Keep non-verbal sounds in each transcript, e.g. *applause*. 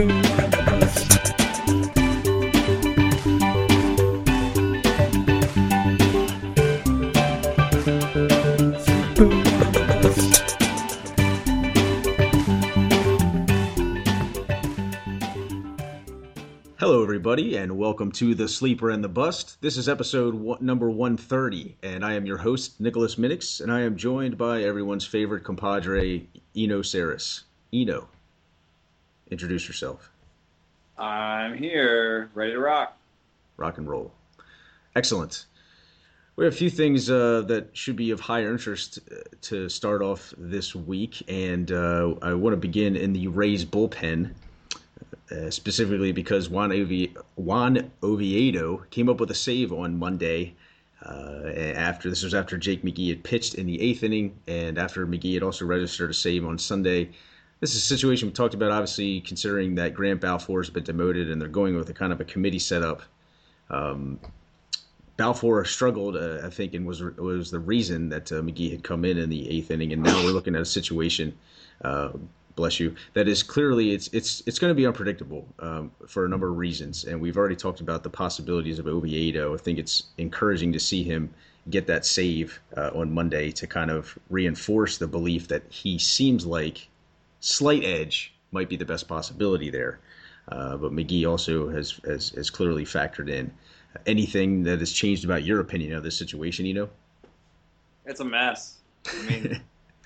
Hello, everybody, and welcome to The Sleeper and the Bust. This is episode one, number 130, and I am your host, Nicholas Minnix, and I am joined by everyone's favorite compadre, Eno Sarris. Eno, introduce yourself. I'm here, ready to rock. Rock and roll. Excellent. We have a few things uh, that should be of higher interest uh, to start off this week, and uh, I want to begin in the Rays bullpen. Uh, specifically because Juan, Ovi- Juan Oviedo came up with a save on Monday. Uh, after this was after Jake McGee had pitched in the eighth inning, and after McGee had also registered a save on Sunday. This is a situation we talked about, obviously, considering that Grant Balfour has been demoted and they're going with a kind of a committee setup. Um, Balfour struggled, uh, I think, and was was the reason that uh, McGee had come in in the eighth inning, and now we're looking at a situation uh, bless you, that is clearly it's it's it's going to be unpredictable um, for a number of reasons, and we've already talked about the possibilities of Oviedo. I think it's encouraging to see him get that save uh, on Monday to kind of reinforce the belief that he seems like slight edge might be the best possibility there. Uh, but McGee also has, has has clearly factored in anything that has changed about your opinion of this situation. You know, it's a mess. I mean,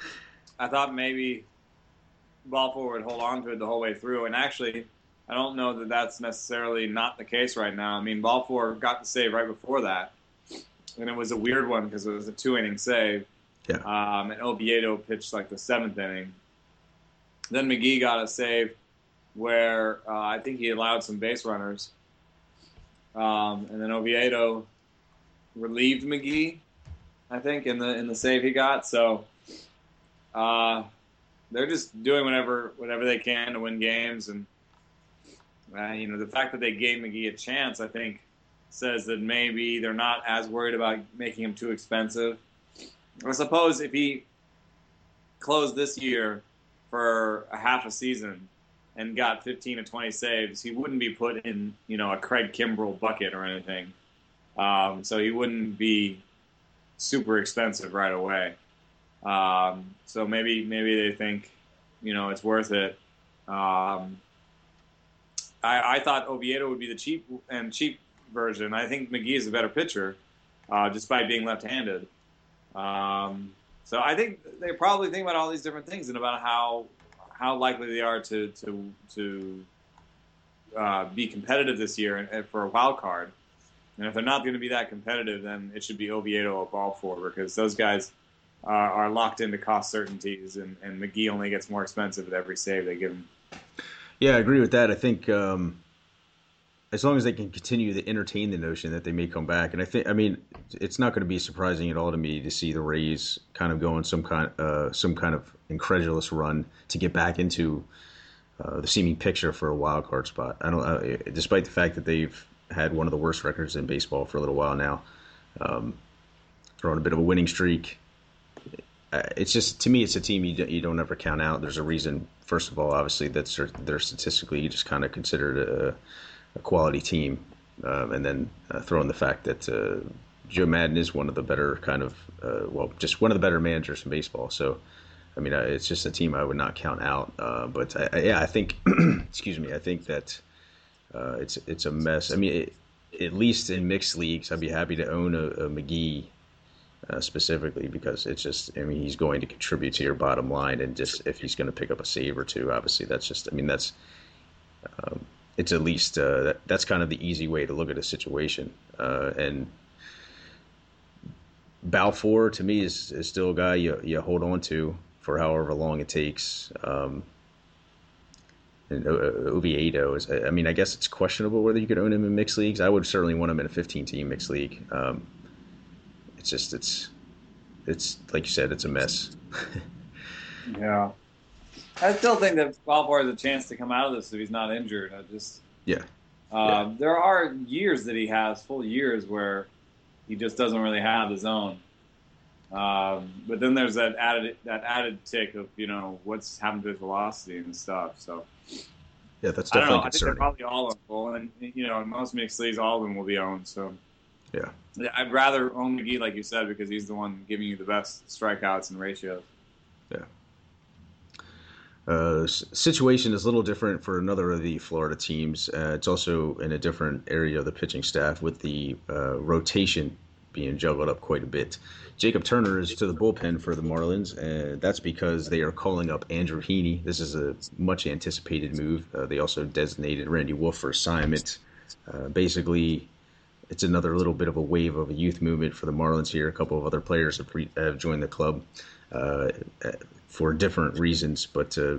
*laughs* I thought maybe Balfour would hold on to it the whole way through. And actually, I don't know that that's necessarily not the case right now. I mean, Balfour got the save right before that, and it was a weird one because it was a two inning save. Yeah. Um, and Oviedo pitched like the seventh inning. Then McGee got a save where uh, I think he allowed some base runners. Um, and then Oviedo relieved McGee, I think, in the in the save he got. So uh, they're just doing whatever whatever they can to win games, and uh, you know the fact that they gave McGee a chance, I think, says that maybe they're not as worried about making him too expensive. I suppose if he closed this year for a half a season and got 15 to 20 saves, he wouldn't be put in you know a Craig Kimbrel bucket or anything. Um, so he wouldn't be super expensive right away. Um, so maybe maybe they think, you know, it's worth it. Um, I, I, thought Oviedo would be the cheap and cheap version. I think McGee is a better pitcher, uh, despite being left-handed. Um, so I think they probably think about all these different things and about how how likely they are to to to uh, be competitive this year and, for a wild card. And if they're not going to be that competitive, then it should be Oviedo or ball Balfour because those guys uh, are locked into cost certainties, and, and McGee only gets more expensive with every save they give him. Yeah, I agree with that. I think um, as long as they can continue to entertain the notion that they may come back, and I think, I mean, it's not going to be surprising at all to me to see the Rays kind of go on some kind, uh, some kind of incredulous run to get back into uh, the seeming picture for a wild card spot. I don't, uh, despite the fact that they've had one of the worst records in baseball for a little while now, um, throwing a bit of a winning streak uh, it's just to me, it's a team you don't, you don't ever count out. There's a reason. First of all, obviously, that's they're statistically you just kind of considered a, a quality team, um, and then uh, throw in the fact that uh, Joe Maddon is one of the better kind of uh, well, just one of the better managers in baseball. So, I mean, it's just a team I would not count out. Uh, but I, I, yeah, I think, *clears throat* excuse me, I think that uh, it's it's a mess. I mean, it, at least in mixed leagues, I'd be happy to own a, a McGee uh, specifically because it's just I mean he's going to contribute to your bottom line and just if he's going to pick up a save or two obviously that's just I mean that's um, it's at least uh, that, that's kind of the easy way to look at a situation. Uh, and Balfour to me is, is still a guy you, you hold on to for however long it takes. Um, and Oviedo is I mean I guess it's questionable whether you could own him in mixed leagues. I would certainly want him in a 15 team mixed league. Um, it's just it's it's like you said, it's a mess. *laughs* yeah, I still think that Balfour has a chance to come out of this if he's not injured. I just yeah. Uh, yeah. There are years that he has full years where he just doesn't really have his own. Um, but then there's that added that added tick of you know what's happened to his velocity and stuff. So Yeah, that's I definitely know. I think they're probably all ownable, and you know, in most mixed leagues, all of them will be owned. So Yeah. Yeah, I'd rather own McGee, like you said, because he's the one giving you the best strikeouts and ratios. Uh, situation is a little different for another of the Florida teams. Uh, it's also in a different area of the pitching staff with the uh, rotation being juggled up quite a bit. Jacob Turner is to the bullpen for the Marlins, and that's because they are calling up Andrew Heaney. This is a much anticipated move. Uh, they also designated Randy Wolf for assignment. Uh, basically, it's another little bit of a wave of a youth movement for the Marlins here. A couple of other players have, re- have joined the club uh, for different reasons, but uh,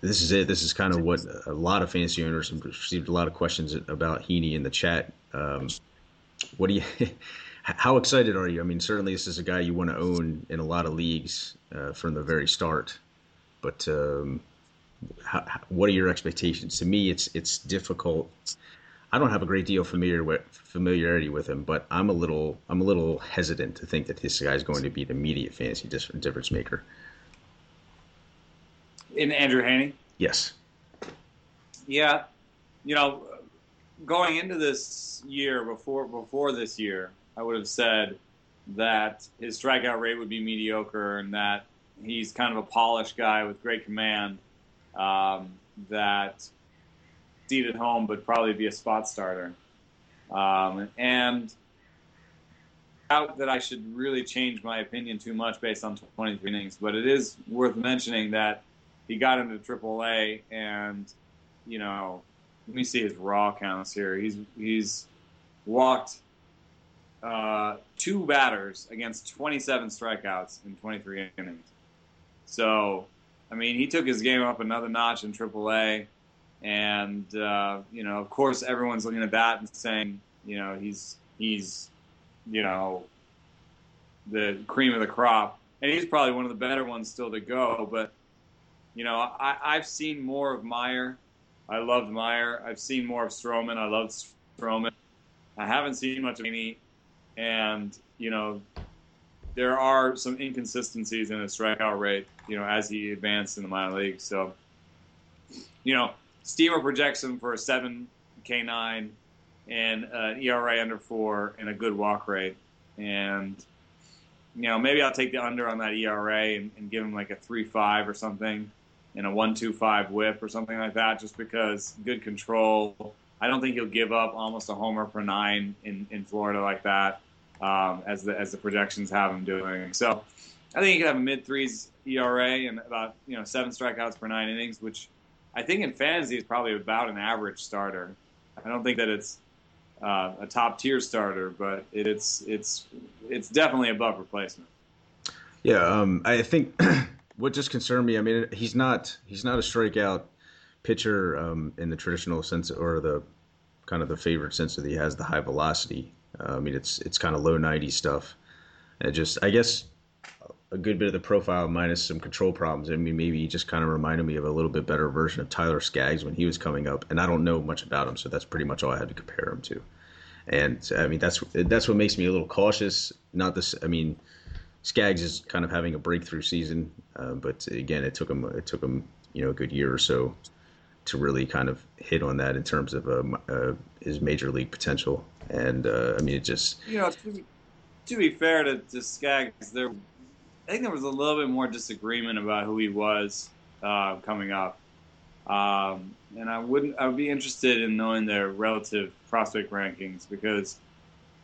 this is it. This is kind of what a lot of fantasy owners have received a lot of questions about Heaney in the chat. Um, what do you? *laughs* How excited are you? I mean, certainly this is a guy you want to own in a lot of leagues uh, from the very start. But um, how- what are your expectations? To me, it's it's difficult. I don't have a great deal of familiar with, familiarity with him, but I'm a little I'm a little hesitant to think that this guy is going to be an immediate fantasy difference maker. In Andrew Haney, Yes. yeah, you know, going into this year before before this year, I would have said that his strikeout rate would be mediocre and that he's kind of a polished guy with great command. Um, that seat at home, but probably be a spot starter. Um, and doubt that I should really change my opinion too much based on 23 innings, but it is worth mentioning that he got into AAA, and you know, let me see his raw counts here. He's he's walked uh, two batters against 27 strikeouts in 23 innings. So, I mean, he took his game up another notch in AAA, and uh, you know, of course, everyone's looking at that and saying, you know, he's he's you know the cream of the crop, and he's probably one of the better ones still to go. But you know, I, I've seen more of Meyer. I loved Meyer. I've seen more of Stroman. I loved Stroman. I haven't seen much of any, and you know, there are some inconsistencies in his strikeout rate. You know, as he advanced in the minor leagues. So, you know, Steamer projects him for a seven K nine and an ERA under four and a good walk rate. And you know, maybe I'll take the under on that ERA and, and give him like a three five or something, and a one two five WHIP or something like that, just because good control. I don't think he'll give up almost a homer per nine in, in Florida like that, um, as the as the projections have him doing. So I think he could have a mid threes ERA and about you know seven strikeouts per nine innings, which I think in fantasy is probably about an average starter. I don't think that it's uh, a top tier starter, but it, it's it's it's definitely above replacement. Yeah, um, I think *clears throat* what just concerned me. I mean, he's not he's not a strikeout pitcher um, in the traditional sense or the kind of the favorite sense that he has the high velocity. Uh, I mean, it's it's kind of low 90 stuff. And it just I guess a good bit of the profile minus some control problems. I mean, maybe he just kind of reminded me of a little bit better version of Tyler Skaggs when he was coming up, and I don't know much about him, so that's pretty much all I had to compare him to. And I mean, that's that's what makes me a little cautious. Not this. I mean, Skaggs is kind of having a breakthrough season, uh, but again, it took him it took him you know a good year or so to really kind of hit on that in terms of um, uh, his major league potential. And uh, I mean, it just You know, to be, to be fair to, to Skaggs, there I think there was a little bit more disagreement about who he was uh, coming up, um, and I wouldn't. I would be interested in knowing their relative prospect rankings because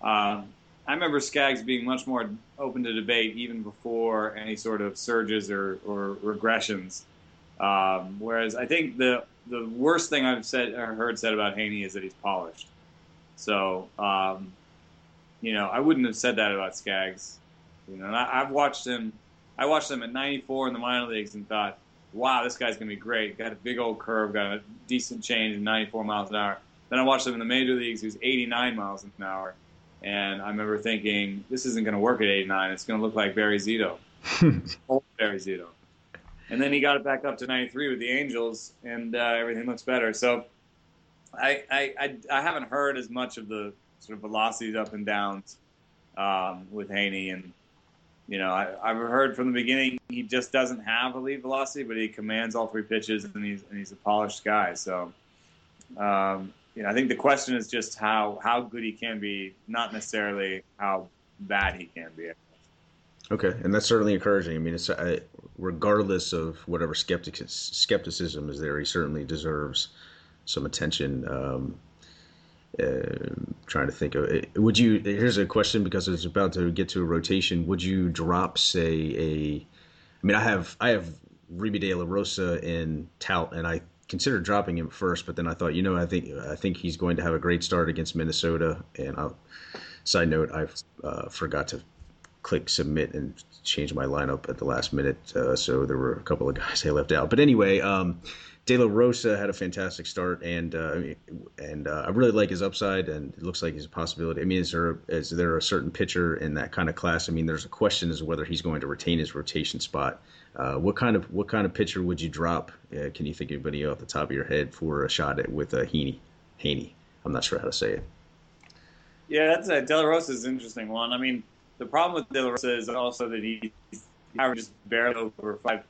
uh, I remember Skaggs being much more open to debate even before any sort of surges or, or regressions. Um, whereas I think the the worst thing I've said or heard said about Haney is that he's polished. So um, you know, I wouldn't have said that about Skaggs. You know, and I, I've watched him. I watched him at 94 in the minor leagues and thought, "Wow, this guy's gonna be great. Got a big old curve, got a decent change, in 94 miles an hour." Then I watched him in the major leagues. He was 89 miles an hour, and I remember thinking, "This isn't gonna work at 89. It's gonna look like Barry Zito, *laughs* old Barry Zito." And then he got it back up to 93 with the Angels, and uh, everything looks better. So I, I, I, I haven't heard as much of the sort of velocities up and downs um, with Haney, and you know I, I've heard from the beginning he just doesn't have a lead velocity, but he commands all three pitches, and he's and he's a polished guy. So Um, you know, I think the question is just how how good he can be, not necessarily how bad he can be. Okay, and that's certainly encouraging. I mean, it's I, regardless of whatever skeptic, skepticism is there, he certainly deserves some attention. Um, uh, trying to think of it. Would you? Here's a question because it's about to get to a rotation. Would you drop, say, a? I mean, I have I have Rubby De La Rosa in tout, and I considered dropping him first, but then I thought, you know, I think I think he's going to have a great start against Minnesota. And I'll, side note, I uh, forgot to click submit and change my lineup at the last minute, uh, so there were a couple of guys *laughs* I left out. But anyway, um, De La Rosa had a fantastic start, and uh, and uh, I really like his upside, and it looks like he's a possibility. I mean, is there is there a certain pitcher in that kind of class? I mean, there's a question as to whether he's going to retain his rotation spot. Uh, what kind of what kind of pitcher would you drop? Uh, can you think of anybody off the top of your head for a shot at with a Heaney? Haney, I'm not sure how to say it. Yeah, that's a De La Rosa is an interesting one. I mean, the problem with De La Rosa is also that he averages barely over five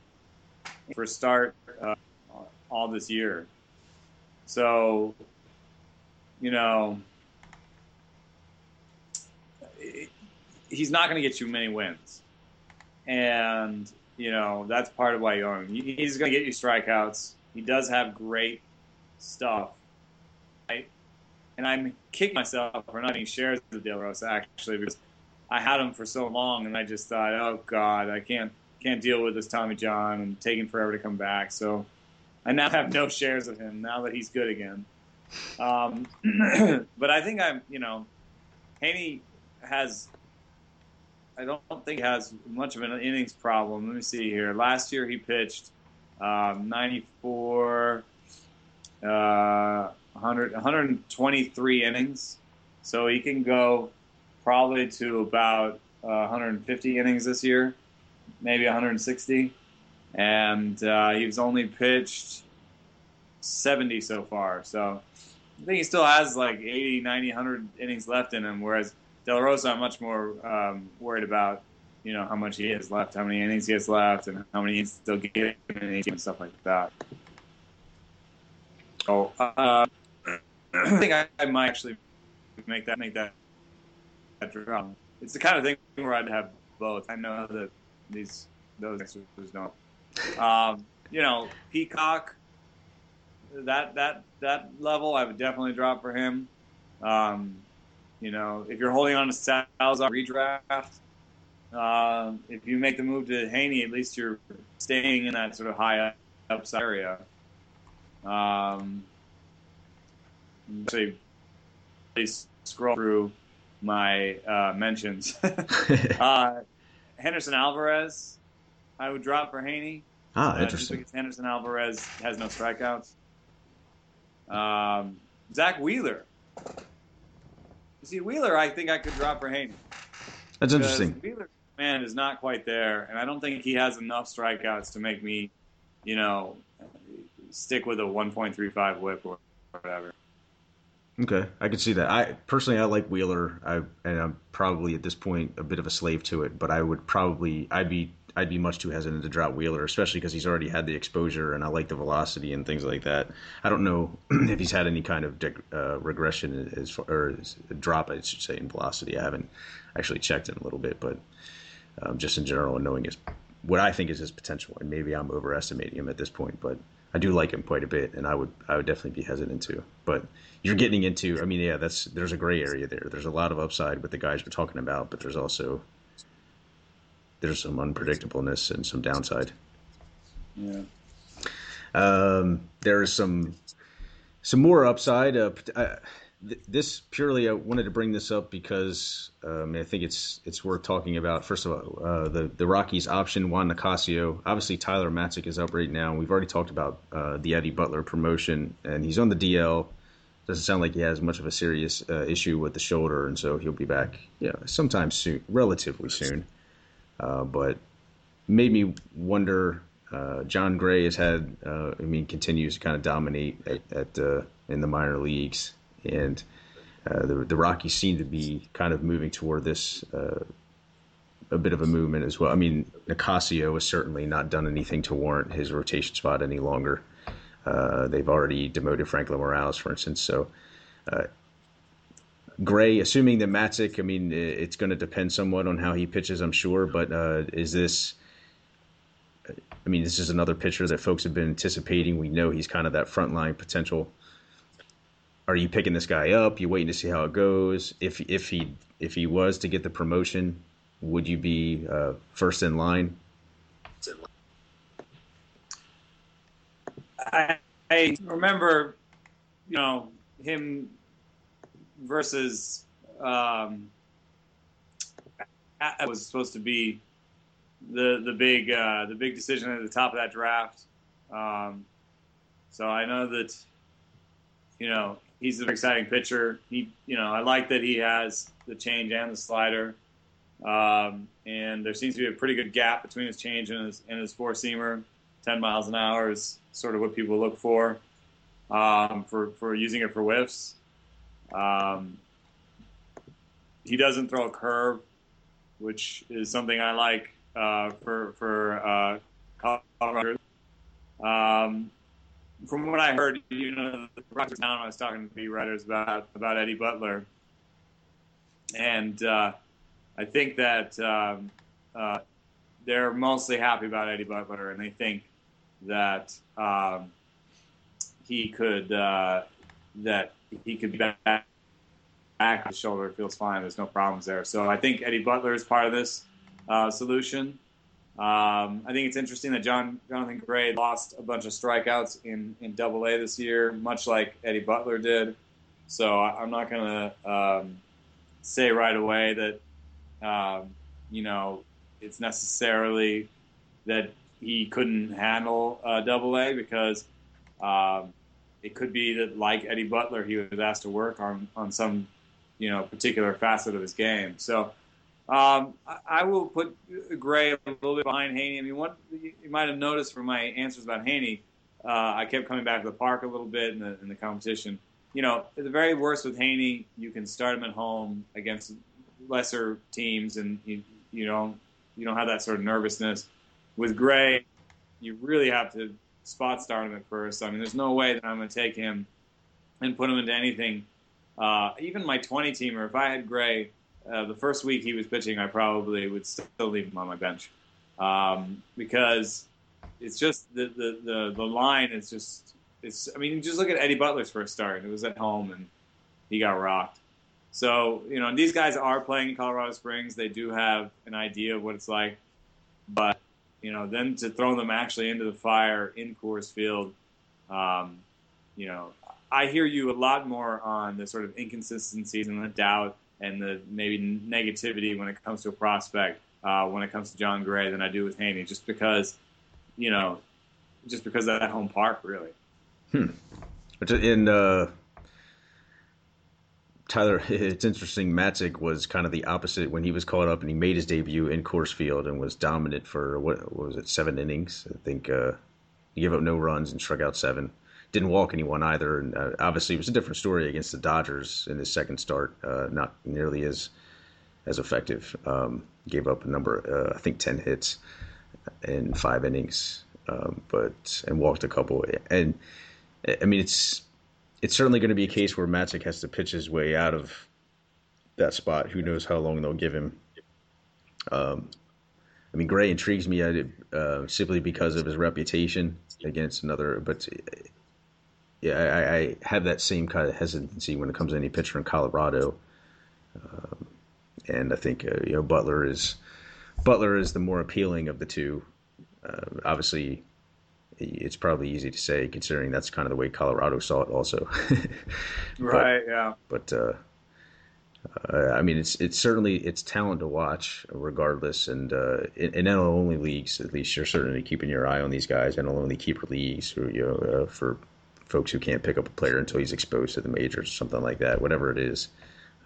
for a start uh, all this year. So, you know, he's not going to get you many wins, and you know that's part of why you own him. He's going to get you strikeouts. He does have great stuff. I, and I'm kicking myself for not having shares of De La Rosa actually because I had him for so long, and I just thought, oh God, I can't can't deal with this Tommy John and taking forever to come back. So I now have no shares of him now that he's good again. Um, *clears throat* but I think I'm, you know, Haney has. I don't think he has much of an innings problem. Let me see here. Last year he pitched um, 94, uh, 100, 123 innings, so he can go probably to about uh, 150 innings this year, maybe 160 and uh, he's only pitched 70 so far. So I think he still has like 80, 90, 100 innings left in him. Whereas De La Rosa, I'm much more um, worried about, you know, how much he has left, how many innings he has left, and how many he's still getting and stuff like that. So uh, *clears throat* I think I, I, might actually make that make that, that drop. It's the kind of thing where I'd have both. I know that these those don't um, you know, Peacock, that that that level, I would definitely drop for him. Um, you know, if you're holding on to Salazar redraft, uh, if you make the move to Haney, at least you're staying in that sort of high upside area. Um, actually, please scroll through my uh, mentions. *laughs* *laughs* uh, Henderson Alvarez, I would drop for Haney. Ah, uh, interesting. because Henderson Alvarez has no strikeouts. Um, Zack Wheeler. See, Wheeler, I think I could drop for Haney. That's interesting. Wheeler, man, is not quite there, and I don't think he has enough strikeouts to make me, you know, stick with a 1.35 WHIP or whatever. Okay, I can see that. I personally, I like Wheeler. I and I'm probably at this point a bit of a slave to it, but I would probably I'd be I'd be much too hesitant to drop Wheeler, especially because he's already had the exposure and I like the velocity and things like that. I don't know *clears throat* if he's had any kind of uh, regression as far, or drop, I should say, in velocity. I haven't actually checked in a little bit, but um, just in general knowing his what I think is his potential, and maybe I'm overestimating him at this point, but I do like him quite a bit, and I would I would definitely be hesitant to. But you're getting into, I mean, yeah, that's there's a gray area there. There's a lot of upside with the guys we're talking about, but there's also there's some unpredictableness and some downside. Yeah. Um, there is some some more upside. Uh, uh, th- this purely, I wanted to bring this up because um, I think it's it's worth talking about. First of all, uh, the the Rockies option Juan Nicasio. Obviously, Tyler Matzek is up right now. We've already talked about uh, the Eddie Butler promotion, and he's on the DL. Doesn't sound like he has much of a serious uh, issue with the shoulder, and so he'll be back, yeah, sometime soon, relatively soon. Uh, but made me wonder. Uh, Jon Gray has had, uh, I mean, continues to kind of dominate at, at uh, in the minor leagues, and the the Rockies seem to be kind of moving toward this a bit of a movement as well. I mean, Nicasio has certainly not done anything to warrant his rotation spot any longer. Uh, they've already demoted Franklin Morales, for instance. So, uh, Gray, assuming that Matzek, I mean, it's going to depend somewhat on how he pitches, I'm sure. But uh, is this? I mean, this is another pitcher that folks have been anticipating. We know he's kind of that frontline potential. Are you picking this guy up? You waiting to see how it goes? If if he if he was to get the promotion, would you be uh, first in line? I, I remember, you know, him versus um, was supposed to be the the big uh, the big decision at the top of that draft. Um, so I know that you know he's an exciting pitcher. He you know I like that he has the change and the slider. Um, and there seems to be a pretty good gap between his change and his, and his four seamer. 10 miles an hour is sort of what people look for um, for, for using it for whiffs. Um, he doesn't throw a curve, which is something I like uh, for for uh. Um, from what I heard, you know, the Rockers town, I was talking to the writers about about Eddie Butler, and uh, I think that um, uh, they're mostly happy about Eddie Butler, and they think that um, he could uh, that he could back. Back his shoulder feels fine. There's no problems there. So I think Eddie Butler is part of this uh, solution. Um, I think it's interesting that Jon Jonathan Gray lost a bunch of strikeouts in in Double A this year, much like Eddie Butler did. So I'm not going to um, say right away that um, you know it's necessarily that he couldn't handle uh, Double A because um, it could be that, like Eddie Butler, he was asked to work on on some you know particular facet of his game. So um, I, I, will put Gray a little bit behind Haney. I mean, what you might have noticed from my answers about Haney, uh, I kept coming back to the park a little bit in the, in the competition. You know, the very worst with Haney, you can start him at home against lesser teams, and you you don't you don't have that sort of nervousness. With Gray, you really have to spot start him at first. I mean, there's no way that I'm going to take him and put him into anything. Uh, even my 20 teamer, if I had Gray, uh, the first week he was pitching, I probably would still leave him on my bench um, because it's just the, the, the, the line is just it's. I mean, just look at Eddie Butler's first start. It was at home and he got rocked. So you know, these guys are playing in Colorado Springs. They do have an idea of what it's like, but you know, then to throw them actually into the fire in Coors Field, um, you know, I hear you a lot more on the sort of inconsistencies and the doubt and the maybe negativity when it comes to a prospect uh, when it comes to Jon Gray than I do with Haney, just because, you know, just because of that home park, really. Hmm. In uh, Tyler, *laughs* it's interesting. Matzek was kind of the opposite when he was caught up and he made his debut in Coors Field and was dominant for what, what was it, seven innings? I think uh, he gave up no runs and struck out seven didn't walk anyone either. And uh, obviously, it was a different story against the Dodgers in his second start. Uh, not nearly as as effective. Um, gave up a number, uh, I think, ten hits in five innings, um, but and walked a couple. And I mean, it's it's certainly going to be a case where Matzek has to pitch his way out of that spot. Who knows how long they'll give him. Um, I mean, Gray intrigues me uh, simply because of his reputation against another, but yeah, I, I, have that same kind of hesitancy when it comes to any pitcher in Colorado, um, and I think uh, you know Butler is Butler is the more appealing of the two. Uh, obviously, it's probably easy to say considering that's kind of the way Colorado saw it, also. *laughs* right. Yeah. But uh, uh, I mean, it's it's certainly it's talent to watch, regardless. And uh, in, in NL only leagues, at least you're certainly keeping your eye on these guys. NL only keeper leagues, or, you know, uh, for folks who can't pick up a player until he's exposed to the majors or something like that, whatever it is.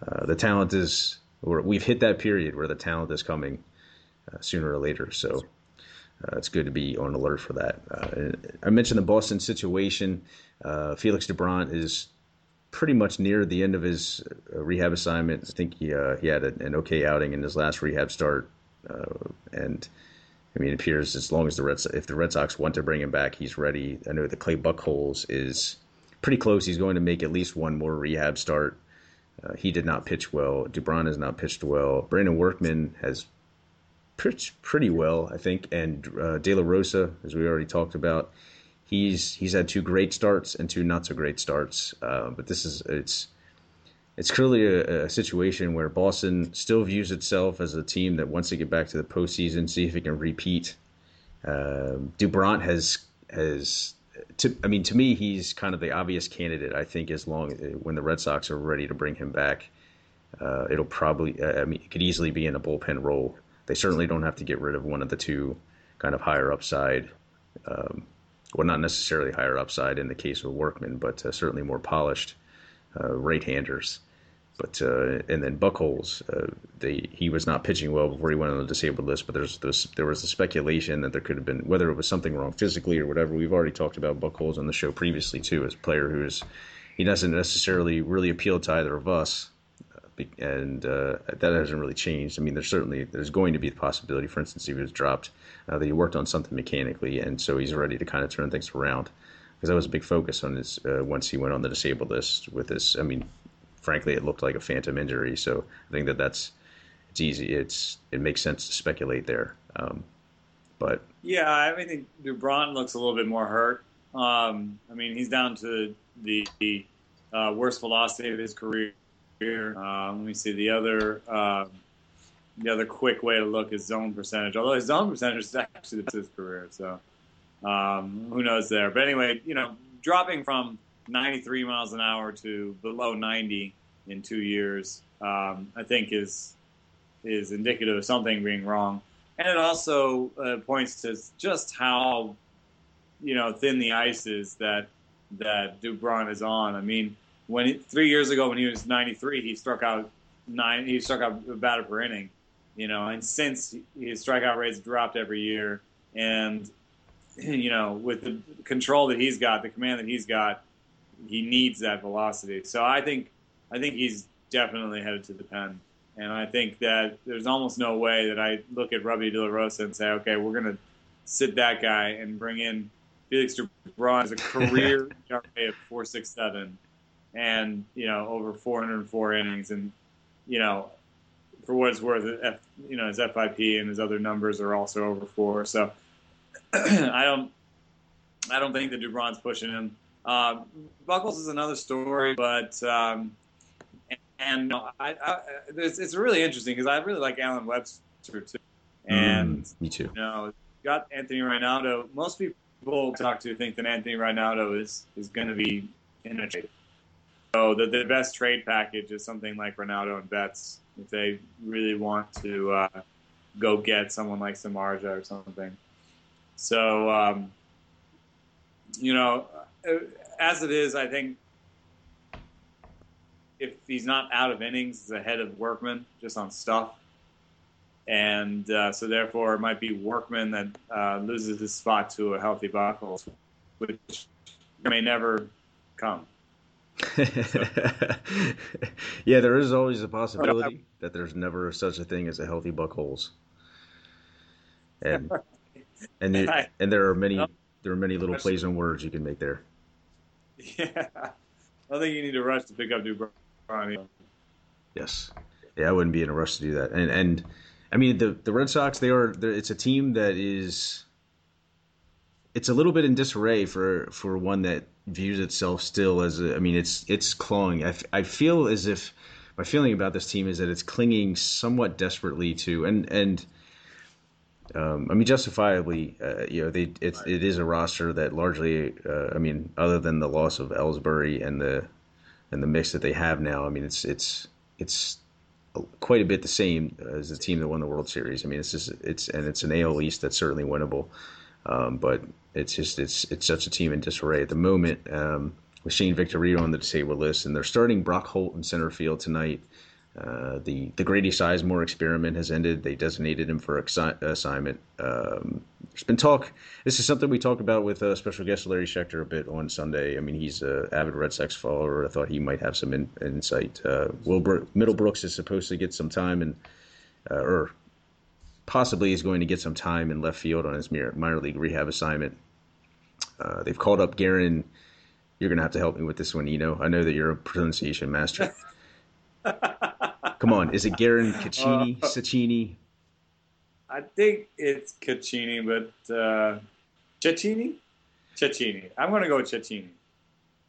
Uh, the talent is, we've hit that period where the talent is coming uh, sooner or later. So uh, it's good to be on alert for that. Uh, I mentioned the Boston situation. Uh, Felix Doubront is pretty much near the end of his uh, rehab assignment. I think he, he had an okay outing in his last rehab start. and I mean, it appears as long as the Red if the Red Sox want to bring him back, he's ready. I know that Clay Buchholz is pretty close. He's going to make at least one more rehab start. Uh, he did not pitch well. Doubront has not pitched well. Brandon Workman has pitched pretty well, I think. And uh, De La Rosa, as we already talked about, he's he's had two great starts and two not so great starts. Uh, but this is it's it's clearly a, a, situation where Boston still views itself as a team that wants to get back to the postseason, see if it can repeat. Uh, Doubront has has to, I mean, to me, he's kind of the obvious candidate. I think as long when the Red Sox are ready to bring him back, uh, it'll probably. Uh, I mean, it could easily be in a bullpen role. They certainly don't have to get rid of one of the two kind of higher upside, um, well, not necessarily higher upside in the case of Workman, but uh, certainly more polished uh, right-handers. But uh, and then Buchholz, uh, they he was not pitching well before he went on the disabled list. But there's this, there was the speculation that there could have been whether it was something wrong physically or whatever. We've already talked about Buchholz on the show previously too, as a player who is he doesn't necessarily really appeal to either of us, and uh, that hasn't really changed. I mean, there's certainly there's going to be the possibility, for instance, if he was dropped, uh, that he worked on something mechanically, and so he's ready to kind of turn things around because that was a big focus on his uh, once he went on the disabled list with this. I mean, frankly, it looked like a phantom injury. So I think that that's it's easy. It's it makes sense to speculate there. Um, but yeah, I mean, Doubront looks a little bit more hurt. Um, I mean, he's down to the, the uh, worst velocity of his career. Uh, let me see the other. Uh, the other quick way to look is zone percentage. Although his zone percentage is actually the best of his career, so um, who knows there. But anyway, you know, dropping from 93 miles an hour to below 90 in two years, um, I think is is indicative of something being wrong, and it also uh, points to just how you know thin the ice is that that Doubront is on. I mean, when he, three years ago when he was 93, he struck out nine. He struck out a batter per inning, you know, and since his strikeout rates dropped every year, and *clears throat* you know, with the control that he's got, the command that he's got, he needs that velocity. So I think I think he's definitely headed to the pen. And I think that there's almost no way that I look at Rubby De La Rosa and say, okay, we're going to sit that guy and bring in Felix Doubront as a *laughs* career ERA of 467 and, you know, over 404 innings. And, you know, for what it's worth, F, you know, his FIP and his other numbers are also over four. So *clears throat* I don't, I don't think that Doubront's pushing him. Uh, Buchholz is another story, but um, and I, I, it's, it's really interesting because I really like Allen Webster too, and mm, me too. You know, got Anthony Ranaudo. Most people talk to think that Anthony Ranaudo is is going to be in a trade. So the, the best trade package is something like Ranaudo and Betts if they really want to uh, go get someone like Samardzija or something. So um, you know as it is, I think if he's not out of innings, he's ahead of Workman just on stuff. And uh, so, therefore, it might be Workman that uh, loses his spot to a healthy Buchholz, which may never come. *laughs* yeah, there is always a possibility that there's never such a thing as a healthy Buchholz. And *laughs* and it, and there are many there are many little plays on words you can make there. Yeah, I think you need to rush to pick up New Doubront. Yes, yeah, I wouldn't be in a rush to do that. And and I mean the the Red Sox, they are it's a team that is it's a little bit in disarray for for one that views itself still as a, I mean it's it's clawing. I, I feel as if my feeling about this team is that it's clinging somewhat desperately to and and um, I mean, justifiably, uh, you know, they it's it is a roster that largely, uh, I mean, other than the loss of Ellsbury and the and the mix that they have now, I mean, it's it's it's quite a bit the same as the team that won the World Series. I mean, it's just it's and it's an AL East that's certainly winnable, um, but it's just it's it's such a team in disarray at the moment. Um, with Shane Victorino on the disabled list, and they're starting Brock Holt in center field tonight. Uh, the the Grady Sizemore experiment has ended. They designated him for assi- assignment. Um, there's been talk. This is something we talked about with uh, special guest Larry Schechter a bit on Sunday. I mean, he's an avid Red Sox follower. I thought he might have some in, insight. Uh, Will Bro- Middlebrooks is supposed to get some time, and uh, or possibly is going to get some time in left field on his minor league rehab assignment. Uh, they've called up Garin. You're going to have to help me with this one, Eno. I know that you're a pronunciation master. *laughs* Come on, is it Garin Caccini, uh? I think it's Caccini, but uh? Cecchini. I'm going to go with Cecchini.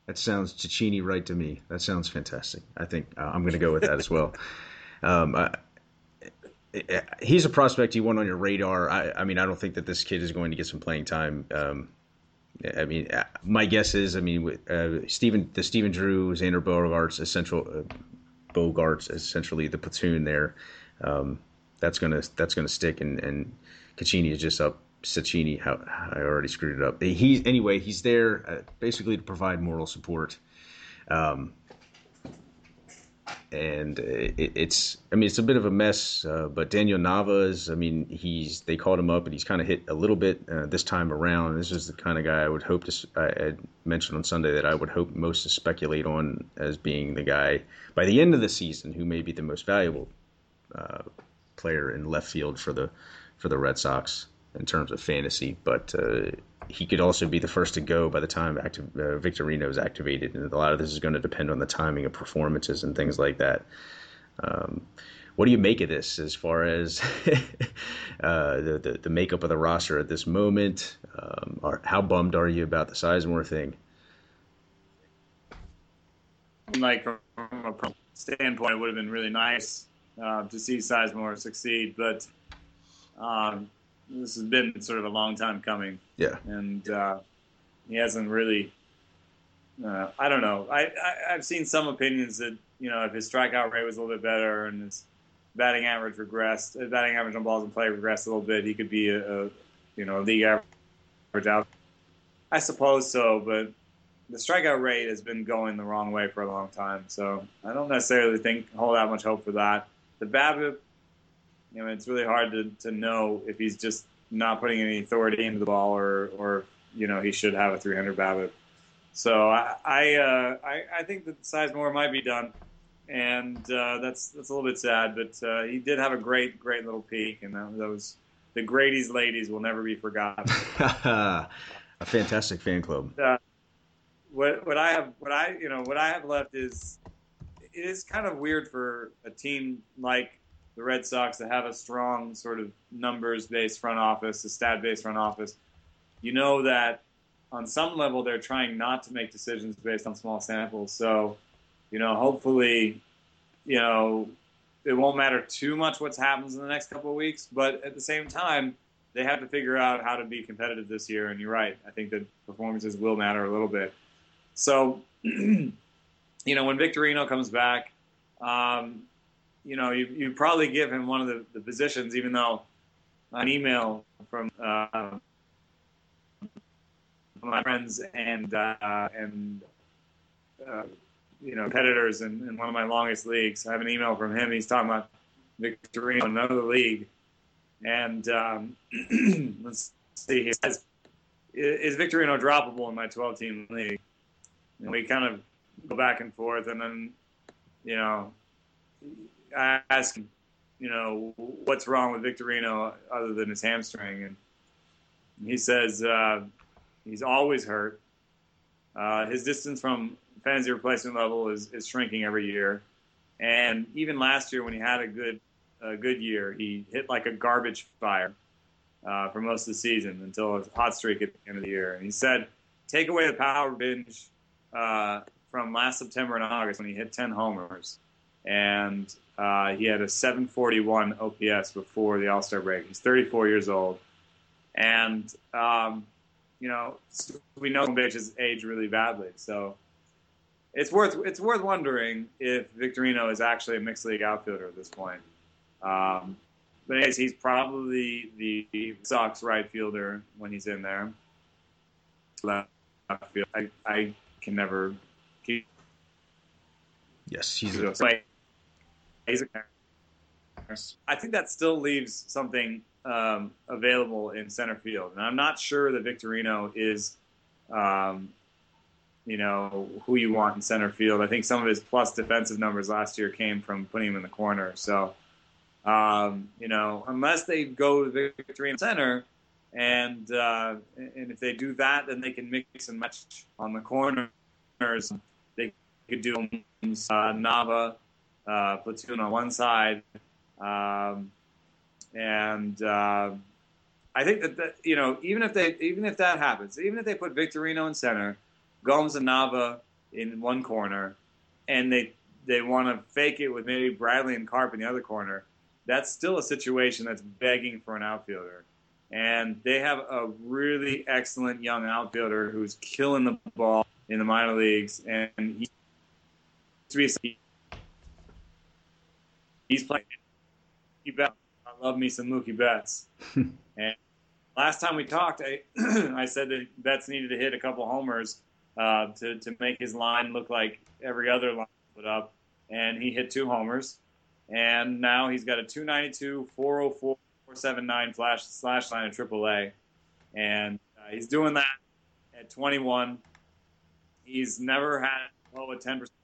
That sounds Cecchini right to me. That sounds fantastic. I think uh, I'm going to go with that as well. *laughs* Um, I, he's a prospect you want on your radar. I, I, mean, I don't think that this kid is going to get some playing time. Um, I mean, uh, my guess is, I mean, uh, Stephen, the Stephen Drew, Xander Bogaerts, essential uh, Bogaerts, essentially the platoon there. Um, that's gonna that's gonna stick, and and Caccini is just up. Cecchini, how I already screwed it up. He anyway, he's there uh, basically to provide moral support. Um, and it, it's I mean it's a bit of a mess. Uh, but Daniel Navas, I mean he's they called him up and he's kind of hit a little bit uh, this time around. This is the kind of guy I would hope to. I, I mentioned on Sunday that I would hope most to speculate on as being the guy by the end of the season who may be the most valuable uh, player in left field for the for the Red Sox in terms of fantasy. But uh, he could also be the first to go by the time active, uh, Victorino is activated, and a lot of this is going to depend on the timing of performances and things like that. Um, what do you make of this as far as *laughs* uh, the, the, the makeup of the roster at this moment? Um, are, how bummed are you about the Sizemore thing? Like from a standpoint, it would have been really nice uh, to see Sizemore succeed, but um, this has been sort of a long time coming. Yeah. And uh, he hasn't really. Uh, I don't know. I, I have seen some opinions that you know if his strikeout rate was a little bit better and his batting average regressed, his batting average on balls in play regressed a little bit, he could be a, a you know a league average out. I suppose so, but the strikeout rate has been going the wrong way for a long time. So I don't necessarily think hold out much hope for that. The BABIP you know, it's really hard to, to know if he's just not putting any authority into the ball or, or you know, he should have a 300 BABIP. So I I, uh, I, I think that Sizemore might be done, and uh, that's that's a little bit sad. But uh, he did have a great great little peak, and that, those the Grady's ladies will never be forgotten. *laughs* a fantastic fan club. Uh, what what I have what I you know what I have left is it is kind of weird for a team like the Red Sox that have a strong sort of numbers based front office, a stat based front office, you know that on some level they're trying not to make decisions based on small samples. So, you know, hopefully, you know, it won't matter too much what happens in the next couple of weeks, but at the same time, they have to figure out how to be competitive this year. And you're right. I think that performances will matter a little bit. So, *clears throat* you know, when Victorino comes back, um, you know, you, you probably give him one of the, the positions, even though an email from uh, my friends and uh, and uh, you know competitors in, in, one of my longest leagues. I have an email from him. He's talking about Victorino, in another league, and um, *clears throat* let's see. He says, "Is Victorino droppable in my 12-team league?" And we kind of go back and forth, and then you know Him, you know, what's wrong with Victorino other than his hamstring, and he says uh, he's always hurt. Uh, his distance from fantasy replacement level is, is shrinking every year, and even last year when he had a good a good year, he hit like a garbage fire uh, for most of the season until a hot streak at the end of the year. And he said, take away the power binge uh, from last September and August when he hit 10 homers and uh, he had a 741 OPS before the All Star break. He's 34 years old, and um, you know we know Bitch age really badly. So it's worth it's worth wondering if Victorino is actually a mixed league outfielder at this point. Um, but anyways, he's probably the Sox right fielder when he's in there. Left field, I, I can never keep. Yes, he's a, I think that still leaves something um, available in center field, and I'm not sure that Victorino is, um, you know, who you want in center field. I think some of his plus defensive numbers last year came from putting him in the corner. So Um, you know, unless they go to Victorino center, and uh, and if they do that, then they can mix and match on the corners. They could do uh, Nava uh, platoon on one side, um, and uh, I think that, that you know even if they even if that happens, even if they put Victorino in center, Gomes and Nava in one corner, and they they want to fake it with maybe Bradley and Carp in the other corner, that's still a situation that's begging for an outfielder. And they have a really excellent young outfielder who's killing the ball in the minor leagues, and he he's he's playing. I love me some Mookie Betts. *laughs* and last time we talked, I *clears throat* I said that Betts needed to hit a couple homers uh, to to make his line look like every other line put up, and he hit two homers, and now he's got a 292, 404, 479 flash slash line of AAA, and uh, he's doing that at 21. He's never had oh a 10 percent.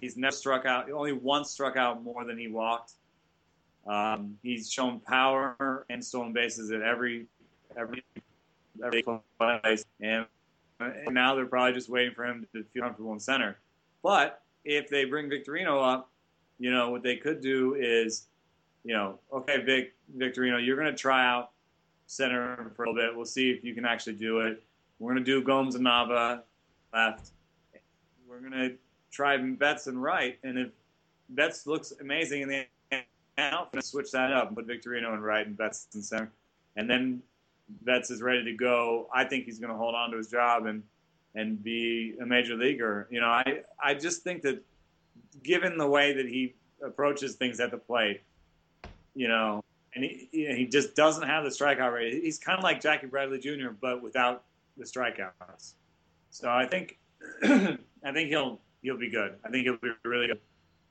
He's never struck out. Only once struck out more than he walked. Um, he's shown power and stolen bases at every every every place, and, and now they're probably just waiting for him to feel comfortable in center. But if they bring Victorino up, you know what they could do is, you know, okay, Vic Victorino, you're going to try out center for a little bit. We'll see if you can actually do it. We're going to do Gomes and Nava left. We're going to try Betts and right, and if Betts looks amazing in the outfit, switch that up and put Victorino and right and Betts in center, and then Betts is ready to go. I think he's going to hold on to his job and and be a major leaguer. You know, I I just think that given the way that he approaches things at the plate, you know, and he he just doesn't have the strikeout rate. He's kind of like Jackie Bradley Jr. but without the strikeouts. So I think *clears throat* I think he'll he'll be good. I think he'll be really good.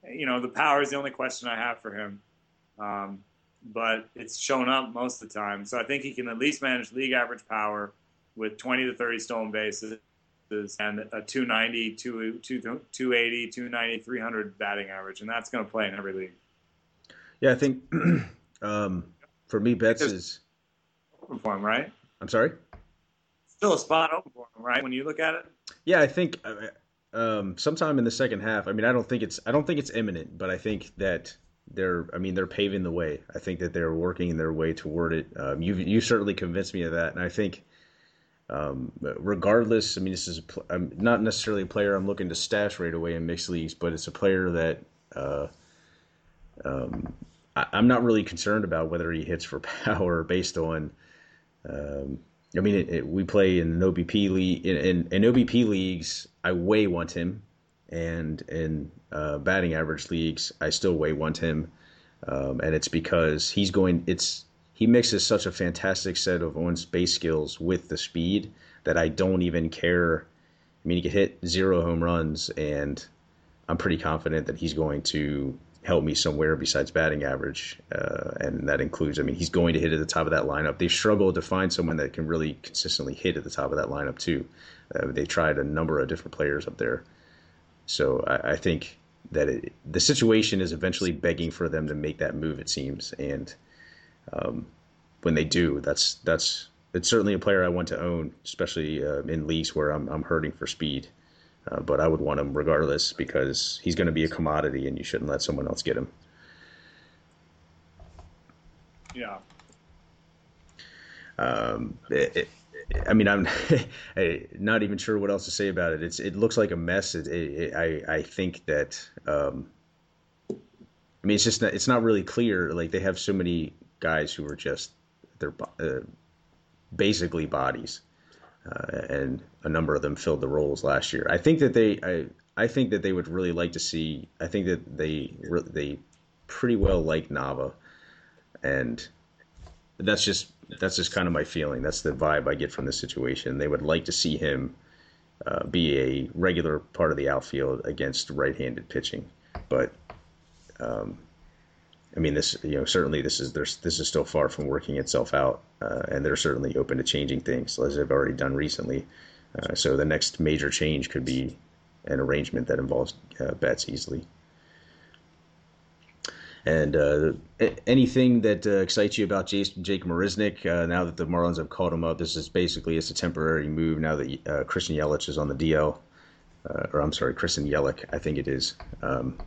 You know, the power is the only question I have for him. Um, but it's shown up most of the time. So I think he can at least manage league average power with 20 to 30 stolen bases and a 290, 280, 290, 300 batting average. And that's going to play in every league. Yeah, I think *clears throat* um, for me, Betts is open for him, right? I'm sorry. Still a spot open for him, right? When you look at it. Yeah, I think uh, um, sometime in the second half. I mean, I don't think it's I don't think it's imminent, but I think that they're I mean they're paving the way. I think that they're working their way toward it. Um, you you certainly convinced me of that, and I think. Um, regardless, I mean, this is a, I'm not necessarily a player I'm looking to stash right away in mixed leagues, but it's a player that uh, um, I, am not really concerned about whether he hits for *laughs* power based on um, I mean, it, it, we play in an OBP league. In, in, in, OBP leagues, I way want him, and in uh, batting average leagues, I still way want him, um, and it's because he's going. It's he mixes such a fantastic set of on base skills with the speed that I don't even care. I mean, he could hit zero home runs, and I'm pretty confident that he's going to help me somewhere besides batting average, uh, and that includes. I mean, he's going to hit at the top of that lineup. They struggle to find someone that can really consistently hit at the top of that lineup too. Uh, they tried a number of different players up there, so I, I think that it, the situation is eventually begging for them to make that move. It seems, and um, when they do, that's that's it's certainly a player I want to own, especially uh, in leagues where I'm I'm hurting for speed. Uh, but I would want him regardless because he's going to be a commodity, and you shouldn't let someone else get him. Yeah. Um, it, it, I mean, I'm *laughs* not even sure what else to say about it. It's it looks like a mess. It, I I think that um, I mean it's just not, it's not really clear. Like they have so many guys who are just they're uh, basically bodies uh, and a number of them filled the roles last year. I think that they, I, I think that they would really like to see. I think that they, they pretty well like Nava, and that's just that's just kind of my feeling. That's the vibe I get from the situation. They would like to see him uh, be a regular part of the outfield against right-handed pitching, but um, I mean, this you know certainly this is this is still far from working itself out, uh, and they're certainly open to changing things as they've already done recently. Uh, so the next major change could be an arrangement that involves uh, Betts easily. And uh, anything that uh, excites you about Jake Marisnick, uh, now that the Marlins have called him up, this is basically it's a temporary move now that uh, Christian Yelich is on the DL. Uh, or I'm sorry, Christian Yelich, I think it is. Um,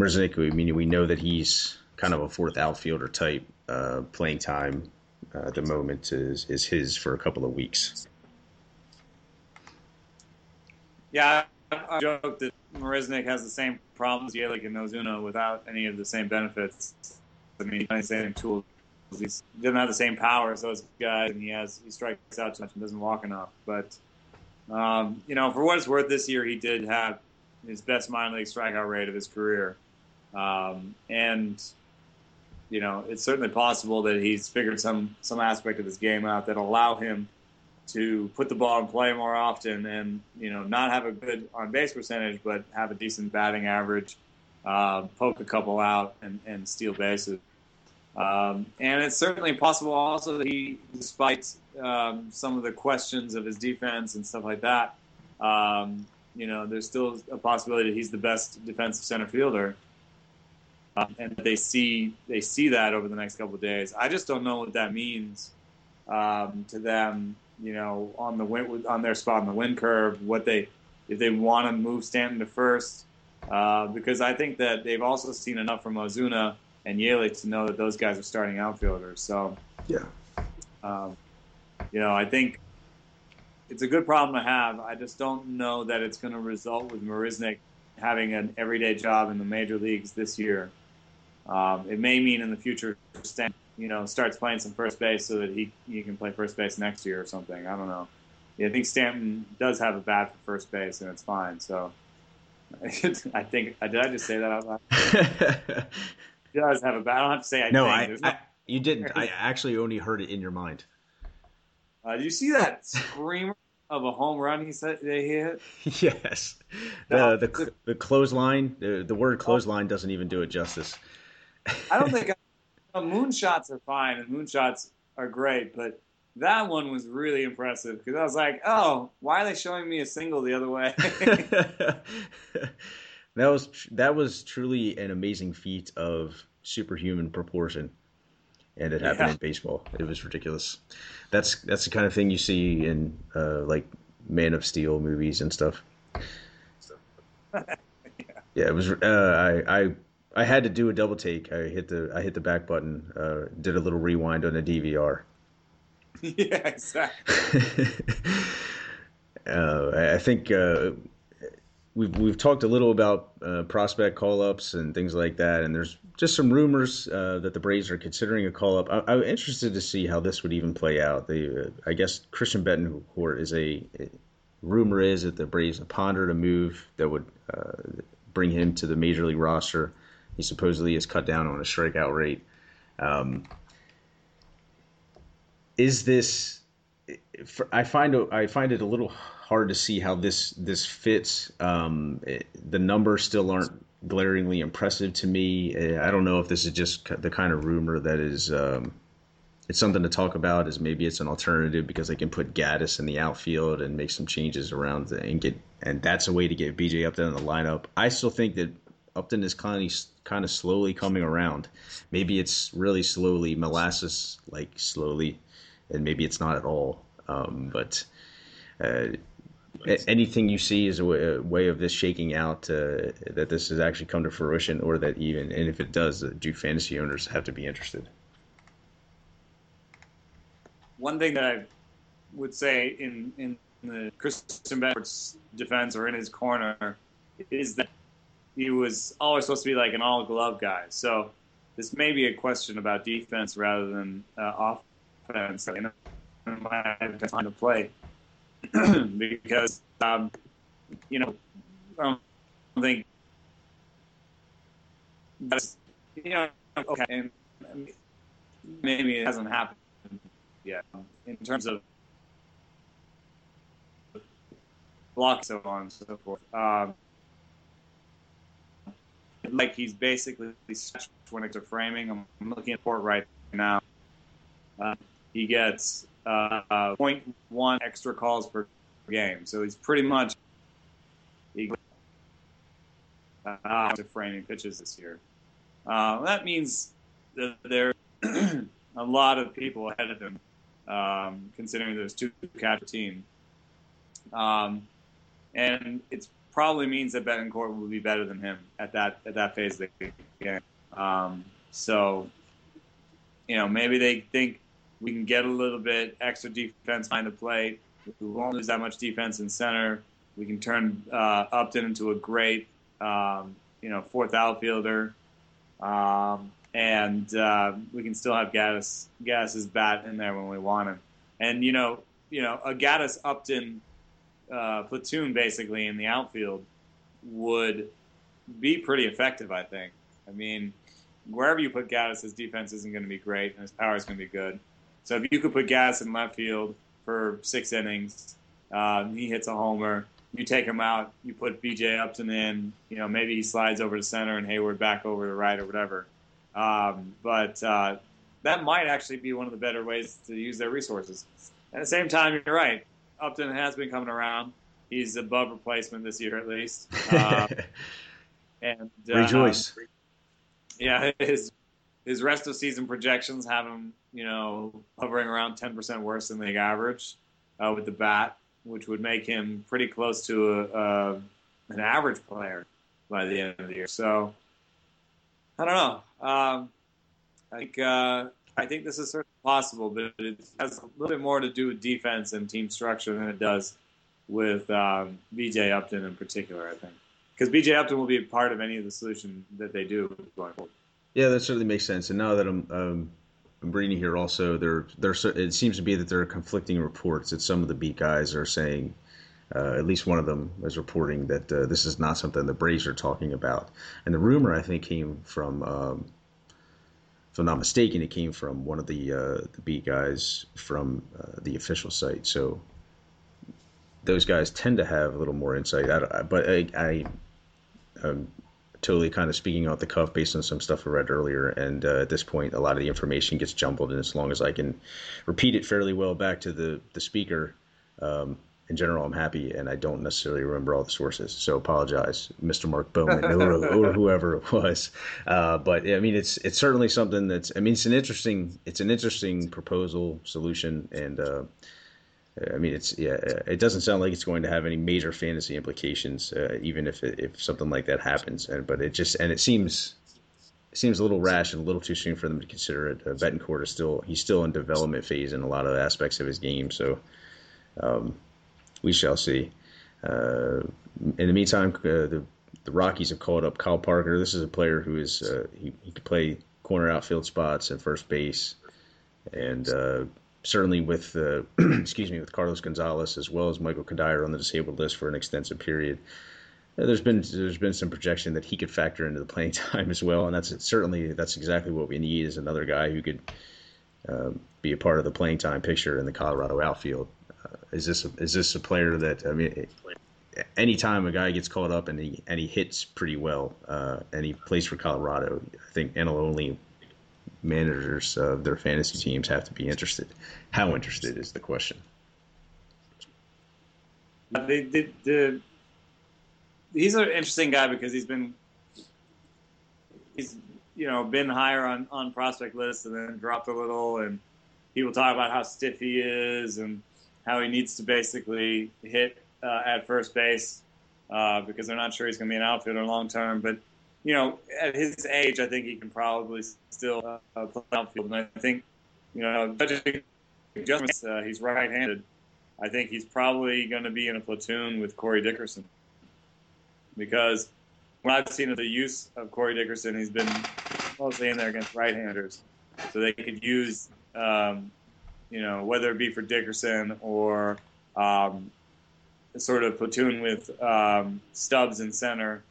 Marisnick, I mean, we know that he's kind of a fourth outfielder type. Uh, playing time at the moment is, is his for a couple of weeks. Yeah, I joke that Marisnick has the same problems Yelich and Ozuna without any of the same benefits. I mean, the same tools. He doesn't have the same power as those guys, and he has he strikes out too much and doesn't walk enough. But um, you know, for what it's worth, this year he did have his best minor league strikeout rate of his career, um, and you know, it's certainly possible that he's figured some some aspect of his game out that allow him to put the ball in play more often and you know not have a good on base percentage, but have a decent batting average, uh, poke a couple out, and, and steal bases. Um, and it's certainly possible also that he, despite um, some of the questions of his defense and stuff like that, um, you know, there's still a possibility that he's the best defensive center fielder. Um, and they see they see that over the next couple of days. I just don't know what that means um, to them you know, on the win, on their spot on the win curve, what they if they want to move Stanton to first, uh, because I think that they've also seen enough from Ozuna and Yelich to know that those guys are starting outfielders. So yeah, um, you know, I think it's a good problem to have. I just don't know that it's going to result with Marisnick having an everyday job in the major leagues this year. Um, it may mean in the future Stanton you know, starts playing some first base so that he he can play first base next year or something. I don't know. Yeah, I think Stanton does have a bat for first base, and it's fine. So *laughs* I think did I just say that out loud? *laughs* he does have a bat. I don't have to say I no, think. I, I you didn't. *laughs* I actually only heard it in your mind. Uh, did you see that screamer of a home run he said he hit? Yes. The the the clothesline. The, the word clothesline doesn't even do it justice. I don't think moonshots are fine and moonshots are great, but that one was really impressive because I was like, oh, why are they showing me a single the other way? *laughs* that was that was truly an amazing feat of superhuman proportion, and it happened yeah. in baseball. It was ridiculous. That's that's the kind of thing you see in uh, like Man of Steel movies and stuff. *laughs* yeah. yeah, it was. Uh, I I I had to do a double take. I hit the I hit the back button. Uh, did a little rewind on the DVR. *laughs* Yeah, exactly. *laughs* uh, I think uh, we've we've talked a little about uh, prospect call ups and things like that, and there's just some rumors uh, that the Braves are considering a call up. I, am interested to see how this would even play out. They, uh, I guess Christian Bethancourt is a, a rumor is that the Braves have pondered a move that would bring him to the major league roster. He supposedly has cut down on a strikeout rate. Um, is this? I find I find it a little hard to see how this this fits. Um, it, the numbers still aren't glaringly impressive to me. I don't know if this is just the kind of rumor that is. Um, it's something to talk about. Is maybe it's an alternative because they can put Gattis in the outfield and make some changes around and get and that's a way to get BJ Upton in the lineup. I still think that Upton is kind of kind of slowly coming around. Maybe it's really slowly, molasses like slowly, and maybe it's not at all. Um, but uh, anything you see is a way, of this shaking out uh, that this has actually come to fruition, or that even and if it does, uh, do fantasy owners have to be interested? One thing that I would say in in the Christian Bethancourt's defense or in his corner is that he was always supposed to be like an all glove guy. So this may be a question about defense rather than uh, offense. You know, time to play *clears throat* because um, you know I don't think that's you know okay and maybe it hasn't happened yet in terms of blocks so on and so forth. Um, like he's basically when it's a framing. I'm, looking at port right now. Uh, he gets uh, 0.1 extra calls per game, so he's pretty much he uh, to framing pitches this year. Uh, that means that there *clears throat* a lot of people ahead of him, um, considering there's two catcher team. Um, and it probably means that Bethancourt will be better than him at that at that phase of the game. Um, so, you know, maybe they think we can get a little bit extra defense behind the plate. We won't lose that much defense in center. We can turn uh, Upton into a great, um, you know, fourth outfielder, um, and uh, we can still have Gattis Gattis's bat in there when we want him. And you know, you know, a Gattis Upton uh, platoon basically in the outfield would be pretty effective. I think. I mean, wherever you put Gattis, his defense isn't going to be great, and his power is going to be good. So if you could put Gattis in left field for six innings, um, he hits a homer. You take him out. You put BJ Upton in. You know, maybe he slides over to center and Heyward back over to right or whatever. Um, but uh, that might actually be one of the better ways to use their resources. At the same time, you're right. Upton has been coming around. He's above replacement this year, at least. *laughs* Uh, and uh, rejoice. Yeah, his his rest of season projections have him, you know, hovering around 10% worse than the average uh, with the bat, which would make him pretty close to a, a, an average player by the end of the year. So I don't know. Um, I think uh, I think this is certainly possible, but it has a little bit more to do with defense and team structure than it does with um, BJ Upton in particular. I think because BJ Upton will be a part of any of the solution that they do going forward. Yeah, that certainly makes sense. And now that I'm um, I'm reading here, also there there it seems to be that there are conflicting reports that some of the beat guys are saying. Uh, at least one of them is reporting that uh, this is not something the Braves are talking about. And the rumor, I think, came from, um, I'm not mistaken, it came from one of the uh, the beat guys from uh, the official site. So those guys tend to have a little more insight. I, but I, I um, totally kind of speaking off the cuff based on some stuff I read earlier. And uh, at this point, a lot of the information gets jumbled. And as long as I can repeat it fairly well back to the, the speaker, um, in general, I'm happy. And I don't necessarily remember all the sources. So apologize, Mr. Mark Bowman or, or, *laughs* whoever it was. Uh, but I mean, it's it's certainly something that's, I mean, it's an interesting, it's an interesting proposal solution. And, uh, I mean, it's yeah. It doesn't sound like it's going to have any major fantasy implications, uh, even if it, if something like that happens. And but it just and it seems it seems a little rash and a little too soon for them to consider it. Uh, Bethancourt is still he's still in development phase in a lot of aspects of his game, so um, we shall see. Uh, in the meantime, uh, the the Rockies have called up Kyle Parker. This is a player who is uh, he, he could play corner outfield spots and first base, and uh, certainly with uh, *clears throat* excuse me with Carlos Gonzalez as well as Michael Cuddyer on the disabled list for an extensive period. There's been there's been some projection that he could factor into the playing *laughs* time as well, and that's certainly that's exactly what we need is another guy who could uh, be a part of the playing time picture in the Colorado outfield. Uh, is this a, is this a player that I mean? anytime a guy gets caught up and he and he hits pretty well uh, and he plays for Colorado, I think NL only managers of their fantasy teams have to be interested. How interested is the question? The, the, the, he's an interesting guy because he's been he's you know been higher on, on prospect lists and then dropped a little and people talk about how stiff he is and how he needs to basically hit uh, at first base uh, because they're not sure he's going to be an outfielder long term. But you know, at his age, I think he can probably still uh, play outfield. And I think, you know, judging uh, he's right-handed. I think he's probably going to be in a platoon with Corey Dickerson because when I've seen the use of Corey Dickerson, he's been mostly in there against right-handers, so they could use, um, you know, whether it be for Dickerson or um, sort of platoon with um, Stubbs in center.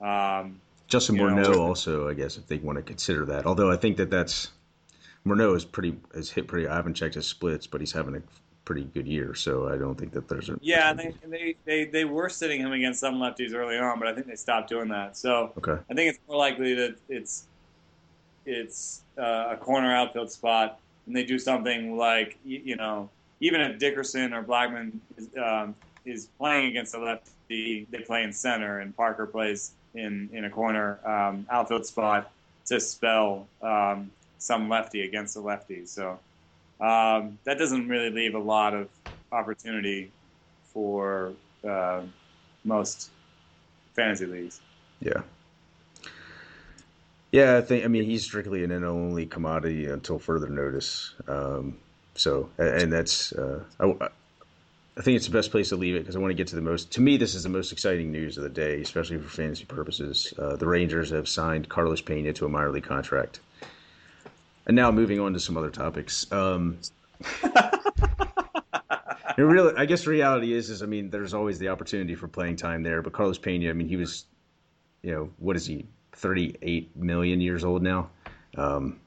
Um, Justin Morneau also, I guess, if they want to consider that. Although I think that that's Morneau is pretty has hit pretty. I haven't checked his splits, but he's having a pretty good year. So I don't think that there's a yeah. They, they they they were sitting him against some lefties early on, but I think they stopped doing that. So okay. I think it's more likely that it's it's uh, a corner outfield spot, and they do something like you, know even if Dickerson or Blackmon is, um, is playing against a lefty, they play in center, and Parker plays in in a corner um, outfield spot. to spell um, some lefty against the lefty. So um, that doesn't really leave a lot of opportunity for uh, most fantasy leagues. Yeah. Yeah, I think. I mean, he's strictly an NL only commodity until further notice. Um, so, and that's. Uh, I, I think it's the best place to leave it because I want to get to the most. To me, this is the most exciting news of the day, especially for fantasy purposes. Uh, the Rangers have signed Carlos Pena to a minor league contract. And now moving on to some other topics. Um, *laughs* really, I guess reality is, is I mean, there's always the opportunity for playing time there. But Carlos Pena, I mean, he was, you know, what is he, 38 million years old now? Um,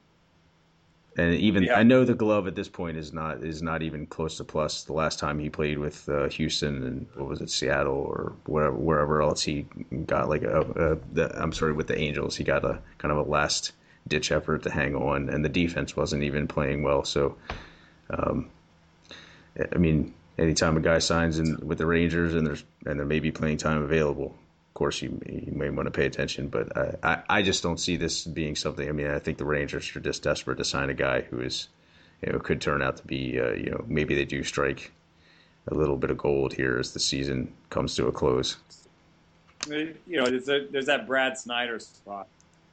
and even yeah. I know the glove at this point is not is not even close to plus. The last time he played with uh, Houston and what was it, Seattle or wherever wherever else he got like a, a the, I'm sorry with the Angels, he got a kind of a last ditch effort to hang on, and the defense wasn't even playing well. So, um, I mean, anytime a guy signs in with the Rangers and there's and there may be playing time available, course, you, you may want to pay attention. But I, I, I, just don't see this being something. I mean, I think the Rangers are just desperate to sign a guy who is, you know, could turn out to be, uh, you know, maybe they do strike a little bit of gold here as the season comes to a close. You know, there's, a, there's that Brad Snyder spot.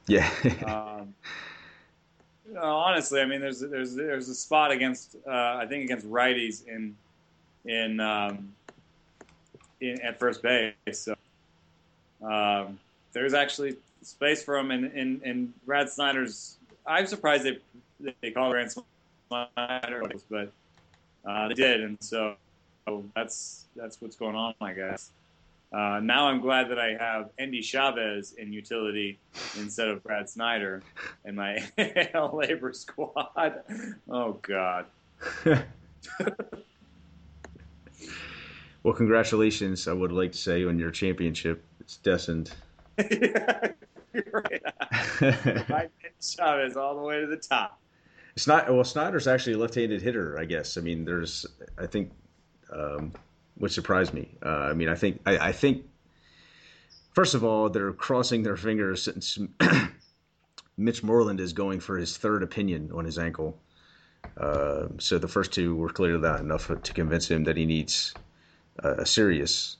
Yeah. *laughs* um, you know, honestly, I mean, there's there's there's a spot against uh, I think against righties in in um, in at first base. So um, there's actually space for him in, in, in Brad Snyder's. I'm surprised they they call Brad Snyder, but uh, they did, and so that's that's what's going on, I guess. Uh, now I'm glad that I have Endy Chavez in utility instead of Brad Snyder in my *laughs* LABR squad. Oh God. *laughs* well, congratulations! I would like to say on your championship. It's destined. yeah, *laughs* right. Chavez all the way to the top. It's not well. Snyder's actually a left-handed hitter, I guess. I mean, there's, I think, um, which surprised me. Uh, I mean, I think, I, I, think, first of all, they're crossing their fingers since *clears throat* Mitch Moreland is going for his third opinion on his ankle. Uh, so the first two were clearly not enough to convince him that he needs a serious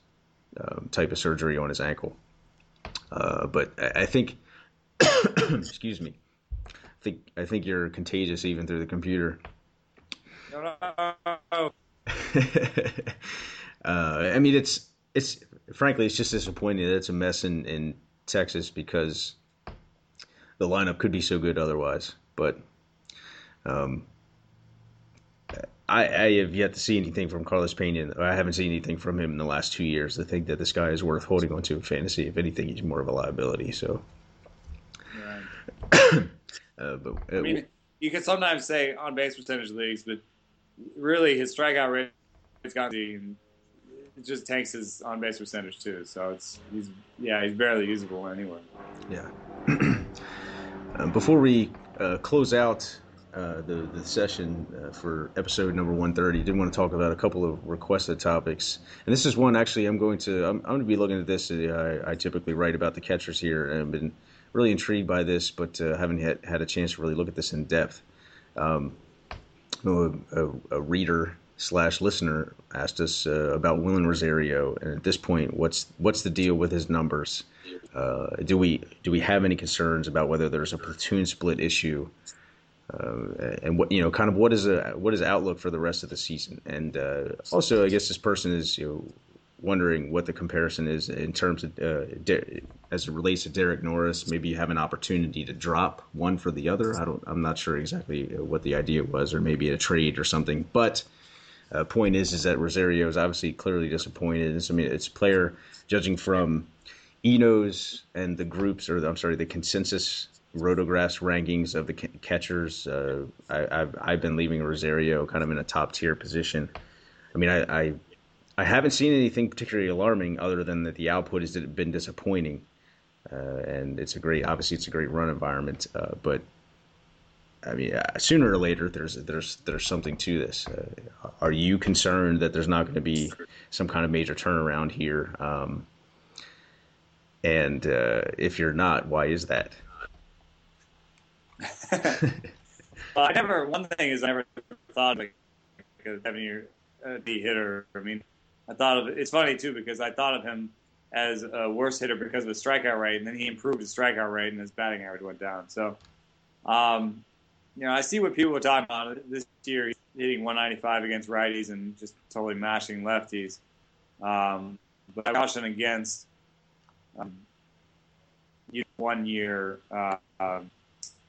um, type of surgery on his ankle. Uh, but I, think, *coughs* excuse me, I think I think you're contagious even through the computer. *laughs* uh, I mean, it's it's frankly, it's just disappointing that it's a mess in in Texas because the lineup could be so good otherwise. But um, I, I, have yet to see anything from Carlos Pena. I haven't seen anything from him in the last two years. I think that this guy is worth holding on to in fantasy. If anything, he's more of a liability. So, right. *coughs* uh, but uh, I mean, you can sometimes say on base percentage leagues, but really his strikeout rate has got it just tanks his on base percentage too. So it's he's yeah he's barely usable anyway. Yeah. um, *coughs* before we uh, close out uh, the the session uh, for episode number 130. Did want to talk about a couple of requested topics, and this is one actually I'm going to I'm, I'm going to be looking at this. Uh, I, I, typically write about the catchers here, and I've been really intrigued by this, but uh, haven't had, had a chance to really look at this in depth. Um, a, a, a, reader slash listener asked us uh, about Wilin Rosario, and at this point, what's what's the deal with his numbers? do we do we have any concerns about whether there's a platoon split issue? Uh, and what you know, kind of what is a what is outlook for the rest of the season, and uh, also I guess this person is you know wondering what the comparison is in terms of uh, as it relates to Derek Norris. Maybe you have an opportunity to drop one for the other. I don't. I'm not sure exactly what the idea was, or maybe a trade or something. But uh, point is, is that Rosario is obviously clearly disappointed. It's, I mean, it's player judging from Eno's and the groups, or I'm sorry, the consensus Rotographs rankings of the catchers. Uh, I, have I've been leaving Rosario kind of in a top tier position. I mean, I, I, I haven't seen anything particularly alarming other than that the output has been disappointing, uh, and it's a great obviously it's a great run environment. Uh, but I mean, uh, sooner or later there's there's there's something to this. Uh, are you concerned that there's not going to be some kind of major turnaround here? Um, and uh, if you're not, why is that? Well, I never. One thing is I never thought of because having your uh, D hitter. I mean, I thought of it it's funny too because I thought of him as a worse hitter because of his strikeout rate, and then he improved his strikeout rate, and his batting average went down. So, um, you know, I see what people were talking about this year. He's hitting 195 against righties and just totally mashing lefties. Um, but I caution against um, one year uh, uh,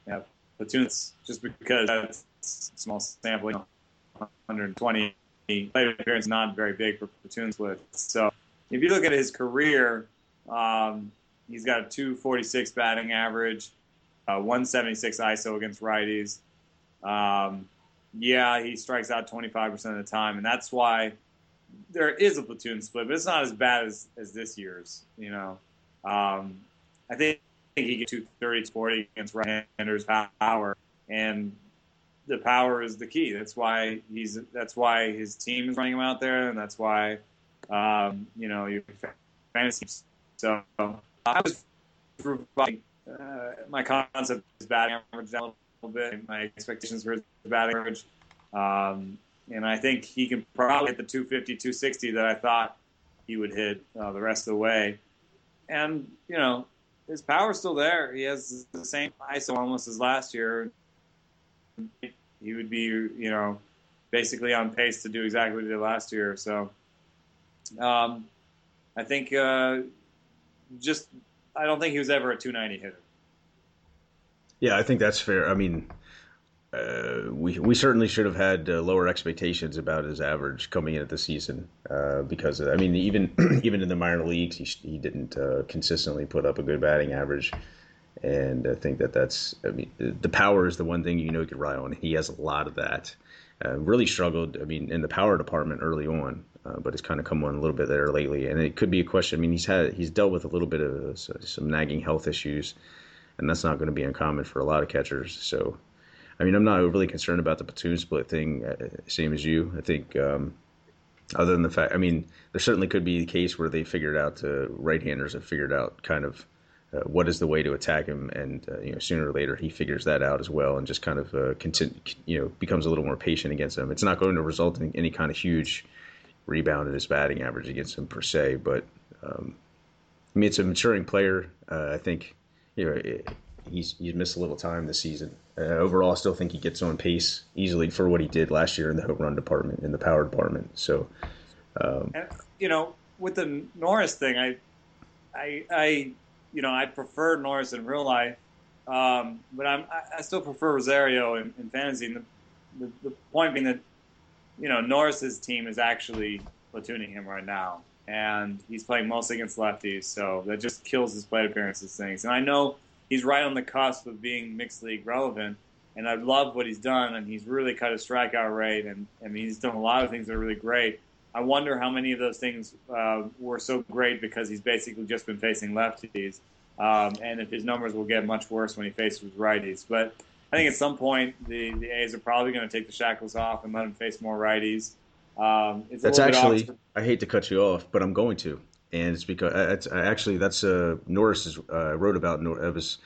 yeah, platoons just because that's small sample. You know, 120 plate appearance not very big for platoons with. So if you look at his career, um, he's got a 246 batting average, uh, 176 ISO against righties. Um, yeah, he strikes out 25% of the time, and that's why there is a platoon split, but it's not as bad as, as this year's. You know, um, I think, think he gets 230 40 against right-handers power, and the power is the key. That's why he's. That's why his team is running him out there, and that's why um, you know your fantasy. So I was providing uh, my concept is batting average down a little bit. My expectations for his batting average, um, and I think he can probably hit the 250, 260 that I thought he would hit uh, the rest of the way. And you know his power's still there. He has the same ISO almost as last year he would be, you know, basically on pace to do exactly what he did last year. So, um, I think uh, just I don't think he was ever a 290 hitter. Yeah, I think that's fair. I mean, uh, we we certainly should have had uh, lower expectations about his average coming into the season uh, because I mean even *clears throat* even in the minor leagues he he didn't uh, consistently put up a good batting average and I think that that's I mean the power is the one thing you know you can rely on. He has a lot of that. Uh, really struggled. I mean, in the power department early on, but it's kind of come on a little bit there lately. And it could be a question. I mean, he's had he's dealt with a little bit of some nagging health issues, and that's not going to be uncommon for a lot of catchers. So, I mean, I'm not overly concerned about the platoon split thing. Uh, same as you. I think. Um, other than the fact, I mean, there certainly could be the case where they figured out uh, right-handers have figured out kind of uh, what is the way to attack him, and uh, you know sooner or later he figures that out as well, and just kind of uh, you know becomes a little more patient against him. It's not going to result in any kind of huge rebound in his batting average against him per se, but um, I mean it's a maturing player. Uh, I think you know it, he's he's missed a little time this season. Uh, overall, I still think he gets on pace easily for what he did last year in the home run department, in the power department. So, um, you know, with the Norris thing, I, I, I you know, I prefer Norris in real life, um, but I'm, I, still prefer Rosario in, in fantasy. And the, the, the, point being that, you know, Norris's team is actually platooning him right now, and he's playing mostly against lefties, so that just kills his plate appearances things. And I know he's right on the cusp of being mixed league relevant, and I love what he's done, and he's really cut his strikeout rate, and I mean, he's done a lot of things that are really great. I wonder how many of those things uh, were so great because he's basically just been facing lefties, um, and if his numbers will get much worse when he faces righties. But I think at some point the, the A's are probably going to take the shackles off and let him face more righties. Um, that's actually I hate to cut you off, but I'm going to, and it's because it's, actually that's uh, Norris uh, wrote about Norris.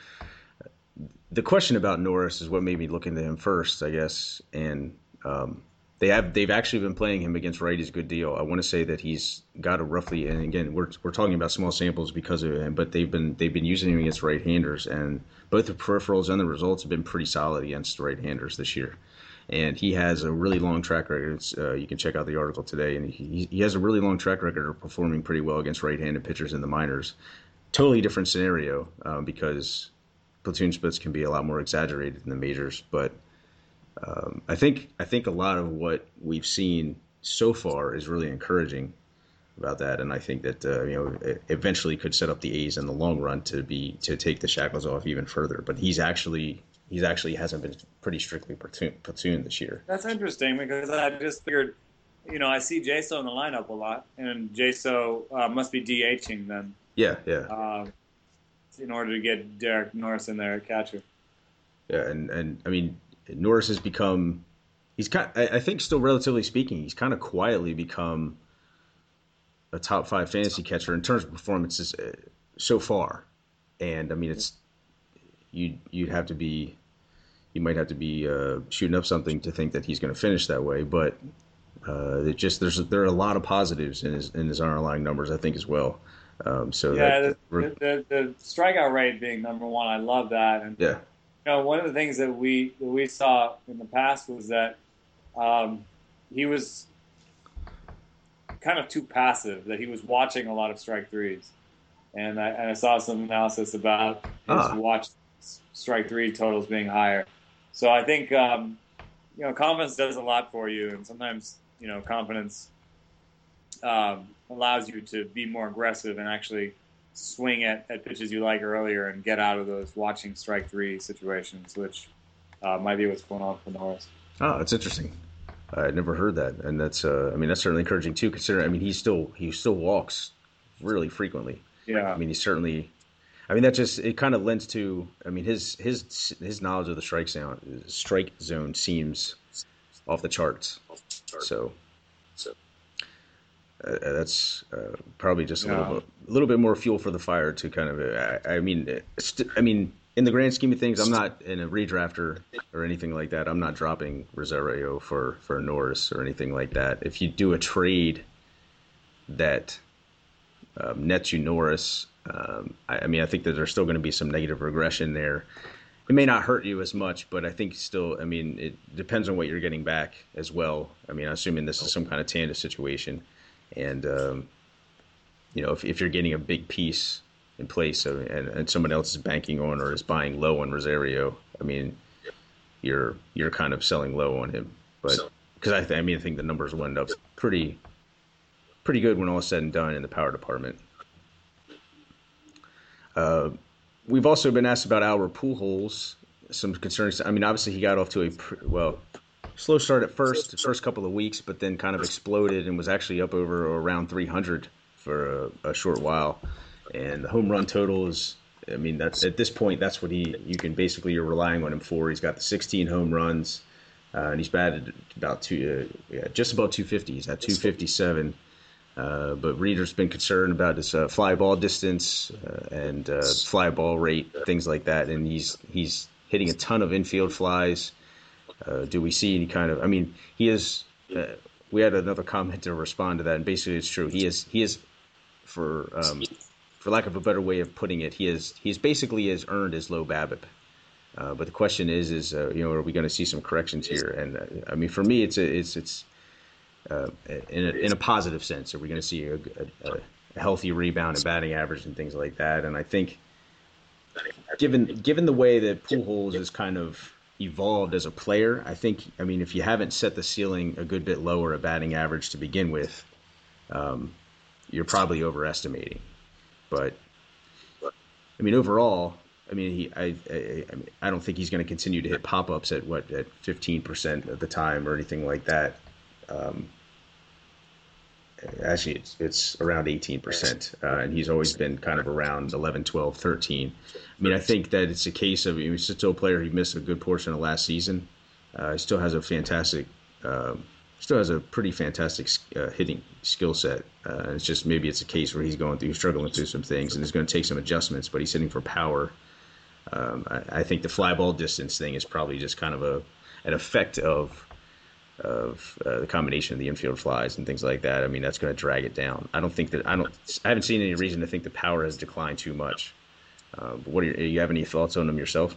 The question about Norris is what made me look into him first, I guess, and um, they have they've actually been playing him against righties a good deal. I want to say that he's got a roughly and again we're we're talking about small samples because of him, but they've been they've been using him against right-handers and both the peripherals and the results have been pretty solid against right-handers this year. And he has a really long track record. Uh, you can check out the article today, and he, he has a really long track record of performing pretty well against right-handed pitchers in the minors. Totally different scenario um, because platoon splits can be a lot more exaggerated in the majors, but um, I think I think a lot of what we've seen so far is really encouraging about that, and I think that uh, you know eventually could set up the A's in the long run to be to take the shackles off even further. But he's actually he's actually hasn't been pretty strictly platoon, platoon this year. That's interesting because I just figured, you know, I see Jaso in the lineup a lot, and Jaso uh, must be DHing then. Yeah, yeah. Uh, in order to get Derek Norris in there at catcher. Yeah, and and I mean Norris has become he's kind I think still relatively speaking he's kind of quietly become a top five fantasy catcher in terms of performances uh, so far and I mean it's you you'd have to be you might have to be uh, shooting up something to think that he's going to finish that way. But uh, it just there's there are a lot of positives in his in his underlying numbers, I think, as well. Um, so yeah, that, the, the, the, the, strikeout rate being number one, I love that. And yeah, you know, one of the things that we that we saw in the past was that um, he was kind of too passive. That he was watching a lot of strike threes, and I, and I saw some analysis about his ah. watch strike three totals being higher. So I think um, you know confidence does a lot for you, and sometimes you know confidence um, allows you to be more aggressive and actually swing at, at pitches you like earlier and get out of those watching strike three situations, which uh, might be what's going on for Norris. Oh, that's interesting. I never heard that, and that's uh, I mean that's certainly encouraging too. Considering I mean he still he still walks really frequently. Yeah. I mean he's certainly. I mean that just it kind of lends to I mean his his his knowledge of the strike zone strike zone seems off the charts. So uh, that's uh, probably just a little bit, a little bit more fuel for the fire to kind of. I, I mean, st- I mean, in the grand scheme of things, I'm not in a redrafter or anything like that. I'm not dropping Rosario for for Norris or anything like that. If you do a trade that um, nets you Norris, um, I, I mean, I think that there's still going to be some negative regression there. It may not hurt you as much, but I think still, I mean, it depends on what you're getting back as well. I mean, assuming this is some kind of Tanda situation and um, you know if, if you're getting a big piece in place of, and, and someone else is banking on or is buying low on Rosario, I mean, you're you're kind of selling low on him. But because I, th- I mean, I think the numbers will end up pretty pretty good when all is said and done in the power department. Uh, we've also been asked about Albert Pujols. Some concerns. I mean, obviously he got off to a well slow start at first, the first couple of weeks, but then kind of exploded and was actually up over around 300 for a, a short while. And the home run total is, I mean, that's at this point, that's what he you can basically you're relying on him for. He's got the 16 home runs, uh, and he's batted about two, uh, yeah, just about 250. He's at 257. Uh, but Reader's been concerned about his uh, fly ball distance uh, and uh, fly ball rate, things like that, and he's he's hitting a ton of infield flies. Uh, do we see any kind of? I mean, he is. Uh, we had another comment to respond to that, and basically, it's true. He is. He is, for um, for lack of a better way of putting it, he is. He's basically has earned his low BABIP. But the question is, is you know, are we going to see some corrections here? And I mean, for me, it's a, it's it's uh, in a, in a positive sense. Are we going to see a, a, a healthy rebound in batting average and things like that? And I think, given given the way that Pujols is kind of evolved as a player. I think, I mean, if you haven't set the ceiling a good bit lower at batting average to begin with, um, you're probably overestimating. But I mean, overall, I mean, he, I, I, I, don't think he's going to continue to hit pop ups at what at 15% of the time or anything like that. Um, actually it's, it's around 18% uh, and he's always been kind of around 11 12 13 i mean i think that it's a case of he's still a player he missed a good portion of last season. Uh, he still has a fantastic uh, still has a pretty fantastic uh, hitting skill set. Uh, it's just maybe it's a case where he's going through struggling through some things and it's going to take some adjustments but he's hitting for power. Um, I, I, think the fly ball distance thing is probably just kind of a an effect of of uh, the combination of the infield flies and things like that. I mean, that's going to drag it down. I don't think that I don't. I haven't seen any reason to think the power has declined too much. Uh, what are you, you have any thoughts on them yourself?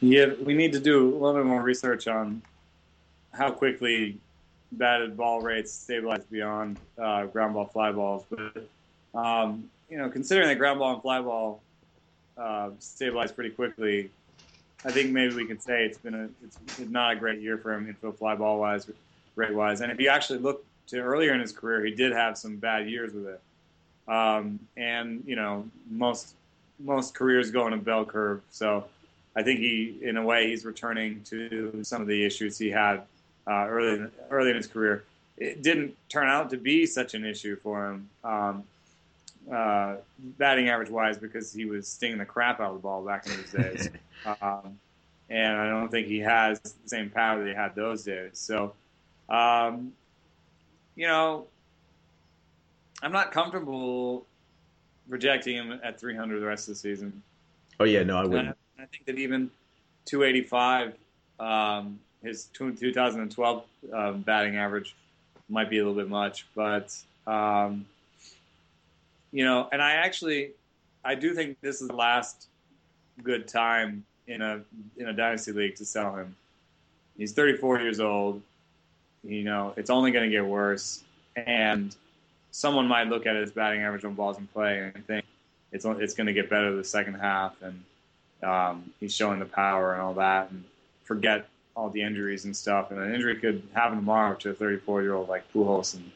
Yeah, we need to do a little bit more research on how quickly batted ball rates stabilize beyond uh, ground ball fly balls. But um, you know, considering that ground ball and fly ball uh, stabilize pretty quickly, I think maybe we can say it's been a it's not a great year for him infield fly ball wise, rate wise. And if you actually look to earlier in his career, he did have some bad years with it. Um, and you know, most most careers go in a bell curve. So I think he, in a way, he's returning to some of the issues he had uh, early in, early in his career. It didn't turn out to be such an issue for him. Um, uh, batting average wise because he was stinging the crap out of the ball back in those days. *laughs* um, and I don't think he has the same power that he had those days. So, um, you know, I'm not comfortable projecting him at 300 the rest of the season. Oh yeah, no, I wouldn't. I, I think that even 285. Um, his 2012 um, batting average might be a little bit much, but um, you know, and I actually, I do think this is the last good time in a in a dynasty league to sell him. He's 34 years old. You know, it's only going to get worse, and someone might look at his batting average on balls in play and think it's it's going to get better the second half, and um, he's showing the power and all that, and forget all the injuries and stuff. And an injury could happen tomorrow to a 34 year old like Pujols, and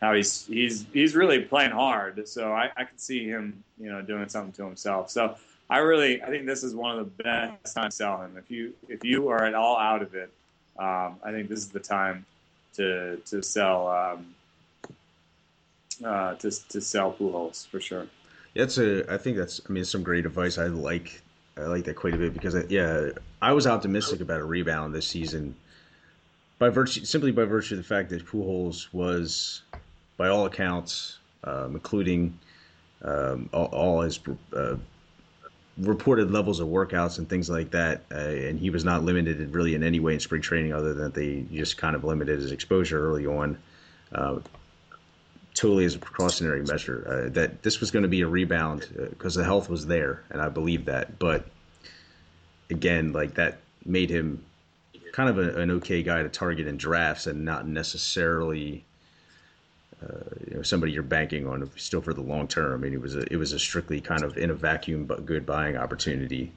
how he's he's he's really playing hard. So I, I could see him, you know, doing something to himself. So I really I think this is one of the best times to sell him. If you if you are at all out of it, um, I think this is the time to to sell um, uh, to to sell Pujols for sure. That's a. I think that's. I mean, some great advice. I like. I like that quite a bit because, I, yeah, I was optimistic about a rebound this season, by virtue simply by virtue of the fact that Pujols was, by all accounts, um, including um, all, all, his uh, reported levels of workouts and things like that, uh, and he was not limited really in any way in spring training, other than they just kind of limited his exposure early on. Uh, totally as a precautionary measure. Uh, that this was going to be a rebound because uh, the health was there, and I believe that. But again, like that made him kind of a, an okay guy to target in drafts, and not necessarily. You know, somebody you're banking on still for the long term. I mean, it was a it was a strictly kind of in a vacuum but good buying opportunity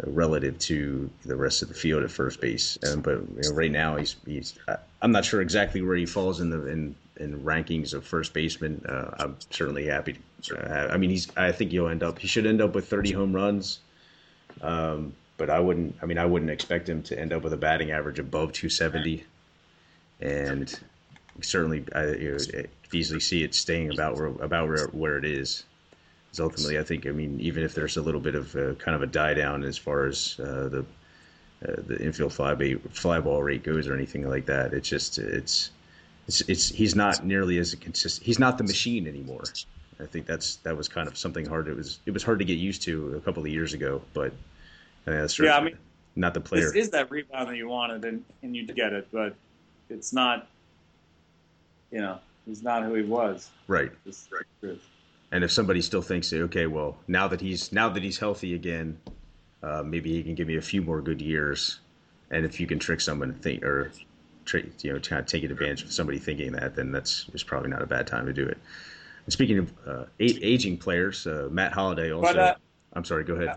uh, relative to the rest of the field at first base. Um, but you know, right now he's he's I'm not sure exactly where he falls in the in in rankings of first baseman. Uh, I'm certainly happy. To, uh, I mean, he's. I think he'll end up. He should end up with 30 home runs. Um, but I wouldn't. I mean, I wouldn't expect him to end up with a batting average above 270. And certainly, I you know, easily see it staying about where about where, where it is. Because ultimately, I think. I mean, even if there's a little bit of a, kind of a die down as far as uh, the uh, the infield fly, fly ball rate goes or anything like that, it's just it's it's, it's he's not nearly as consistent. He's not the machine anymore. I think that's that was kind of something hard. It was it was hard to get used to a couple of years ago, but I mean, that's yeah. I mean, not the player. This is that rebound that you wanted, and and you get it, but it's not. You know, he's not who he was. Right. right. And if somebody still thinks, okay, well, now that he's now that he's healthy again, uh, maybe he can give me a few more good years. And if you can trick someone to think or you know, of taking advantage of somebody thinking that, then that's it's probably not a bad time to do it. And speaking of uh, aging players, uh, Matt Holliday also. But, uh, I'm sorry. Go ahead.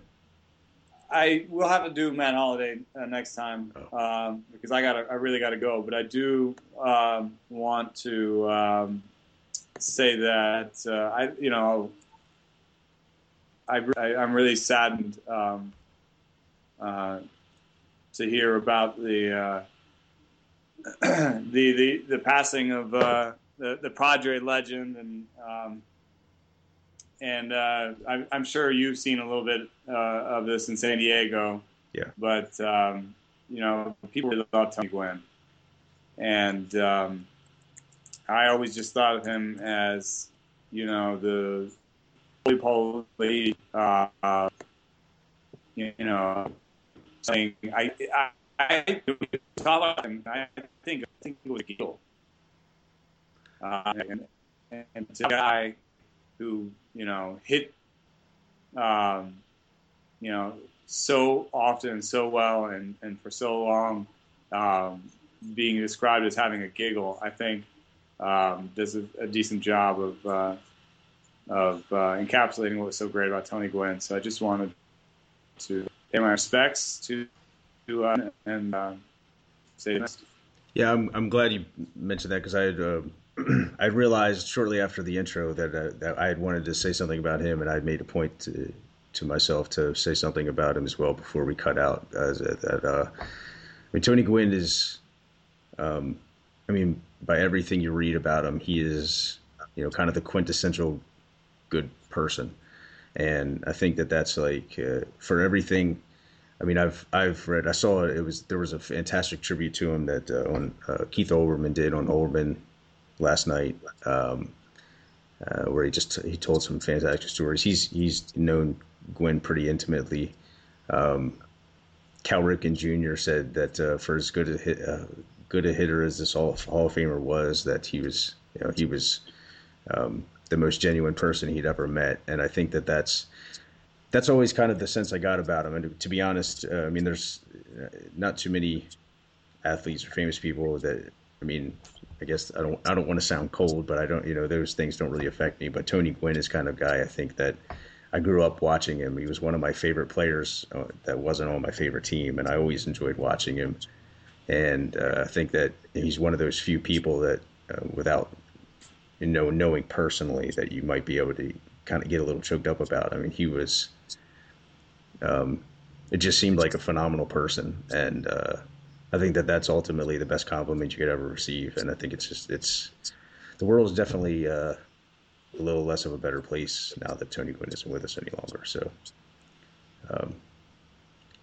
I will have to do Matt Holliday uh, next time oh. um, because I got I really got to go. But I do um, want to um, say that uh, I you know I, I am really saddened um, uh, to hear about the *clears throat* the, the the passing of uh, the the Padre legend, and um, and uh, I'm, I'm, sure you've seen a little bit uh, of this in San Diego. Yeah. But um, you know, people really love Tony Gwynn, and um, I always just thought of him as you know the poly uh, you know saying I, I I. I think I think it was Gil, uh, and, and it's a guy who you know hit, um, you know, so often so well and and for so long, um, being described as having a giggle. I think um, does a, a, decent job of uh, of uh, encapsulating what was so great about Tony Gwynn. So I just wanted to pay my respects to to uh, and uh, say this. Yeah, I'm, I'm glad you mentioned that because I had uh, *clears throat* I realized shortly after the intro that uh, that I had wanted to say something about him, and I made a point to to myself to say something about him as well before we cut out. Uh, that uh, I mean, Tony Gwynn is, um, I mean, by everything you read about him, he is you know kind of the quintessential good person, and I think that that's like uh, for everything I mean, I've I've read. I saw it was there was a fantastic tribute to him that uh, on uh, Keith Olbermann did on Olbermann last night, um, uh, where he just he told some fantastic stories. He's he's known Gwynn pretty intimately, um, Cal Ripken Jr. said that uh, for as good a hit, uh, good a hitter as this Hall of, Hall of Famer was, that he was you know he was um, the most genuine person he'd ever met, and I think that that's that's always kind of the sense I got about him. And to be honest, uh, I mean, there's uh, not too many athletes or famous people that I mean, I guess I don't I don't want to sound cold, but I don't you know those things don't really affect me. But Tony Gwynn is kind of guy I think that I grew up watching him. He was one of my favorite players uh, that wasn't on my favorite team, and I always enjoyed watching him. And uh, I think that he's one of those few people that, uh, without you know knowing personally, that you might be able to kind of get a little choked up about. I mean, he was. Um, it just seemed like a phenomenal person, and uh, I think that that's ultimately the best compliment you could ever receive. And I think it's just it's the world is definitely uh, a little less of a better place now that Tony Gwynn isn't with us any longer. So, um,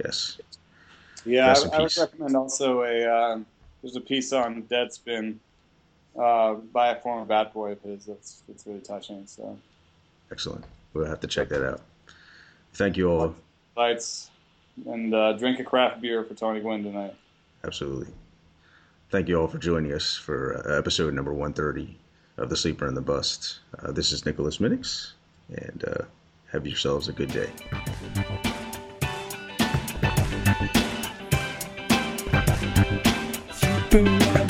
yes. Yeah, I, I, would recommend also a uh, there's a piece on Deadspin uh, by a former Bat Boy of his that's that's really touching. So excellent. We'll have to check that out. Thank you all. Lights and uh, drink a craft beer for Tony Gwynn tonight. Absolutely. Thank you all for joining us for uh, episode number 130 of The Sleeper and the Bust. Uh, this is Nicholas Minnix, and uh, have yourselves a good day. Boom.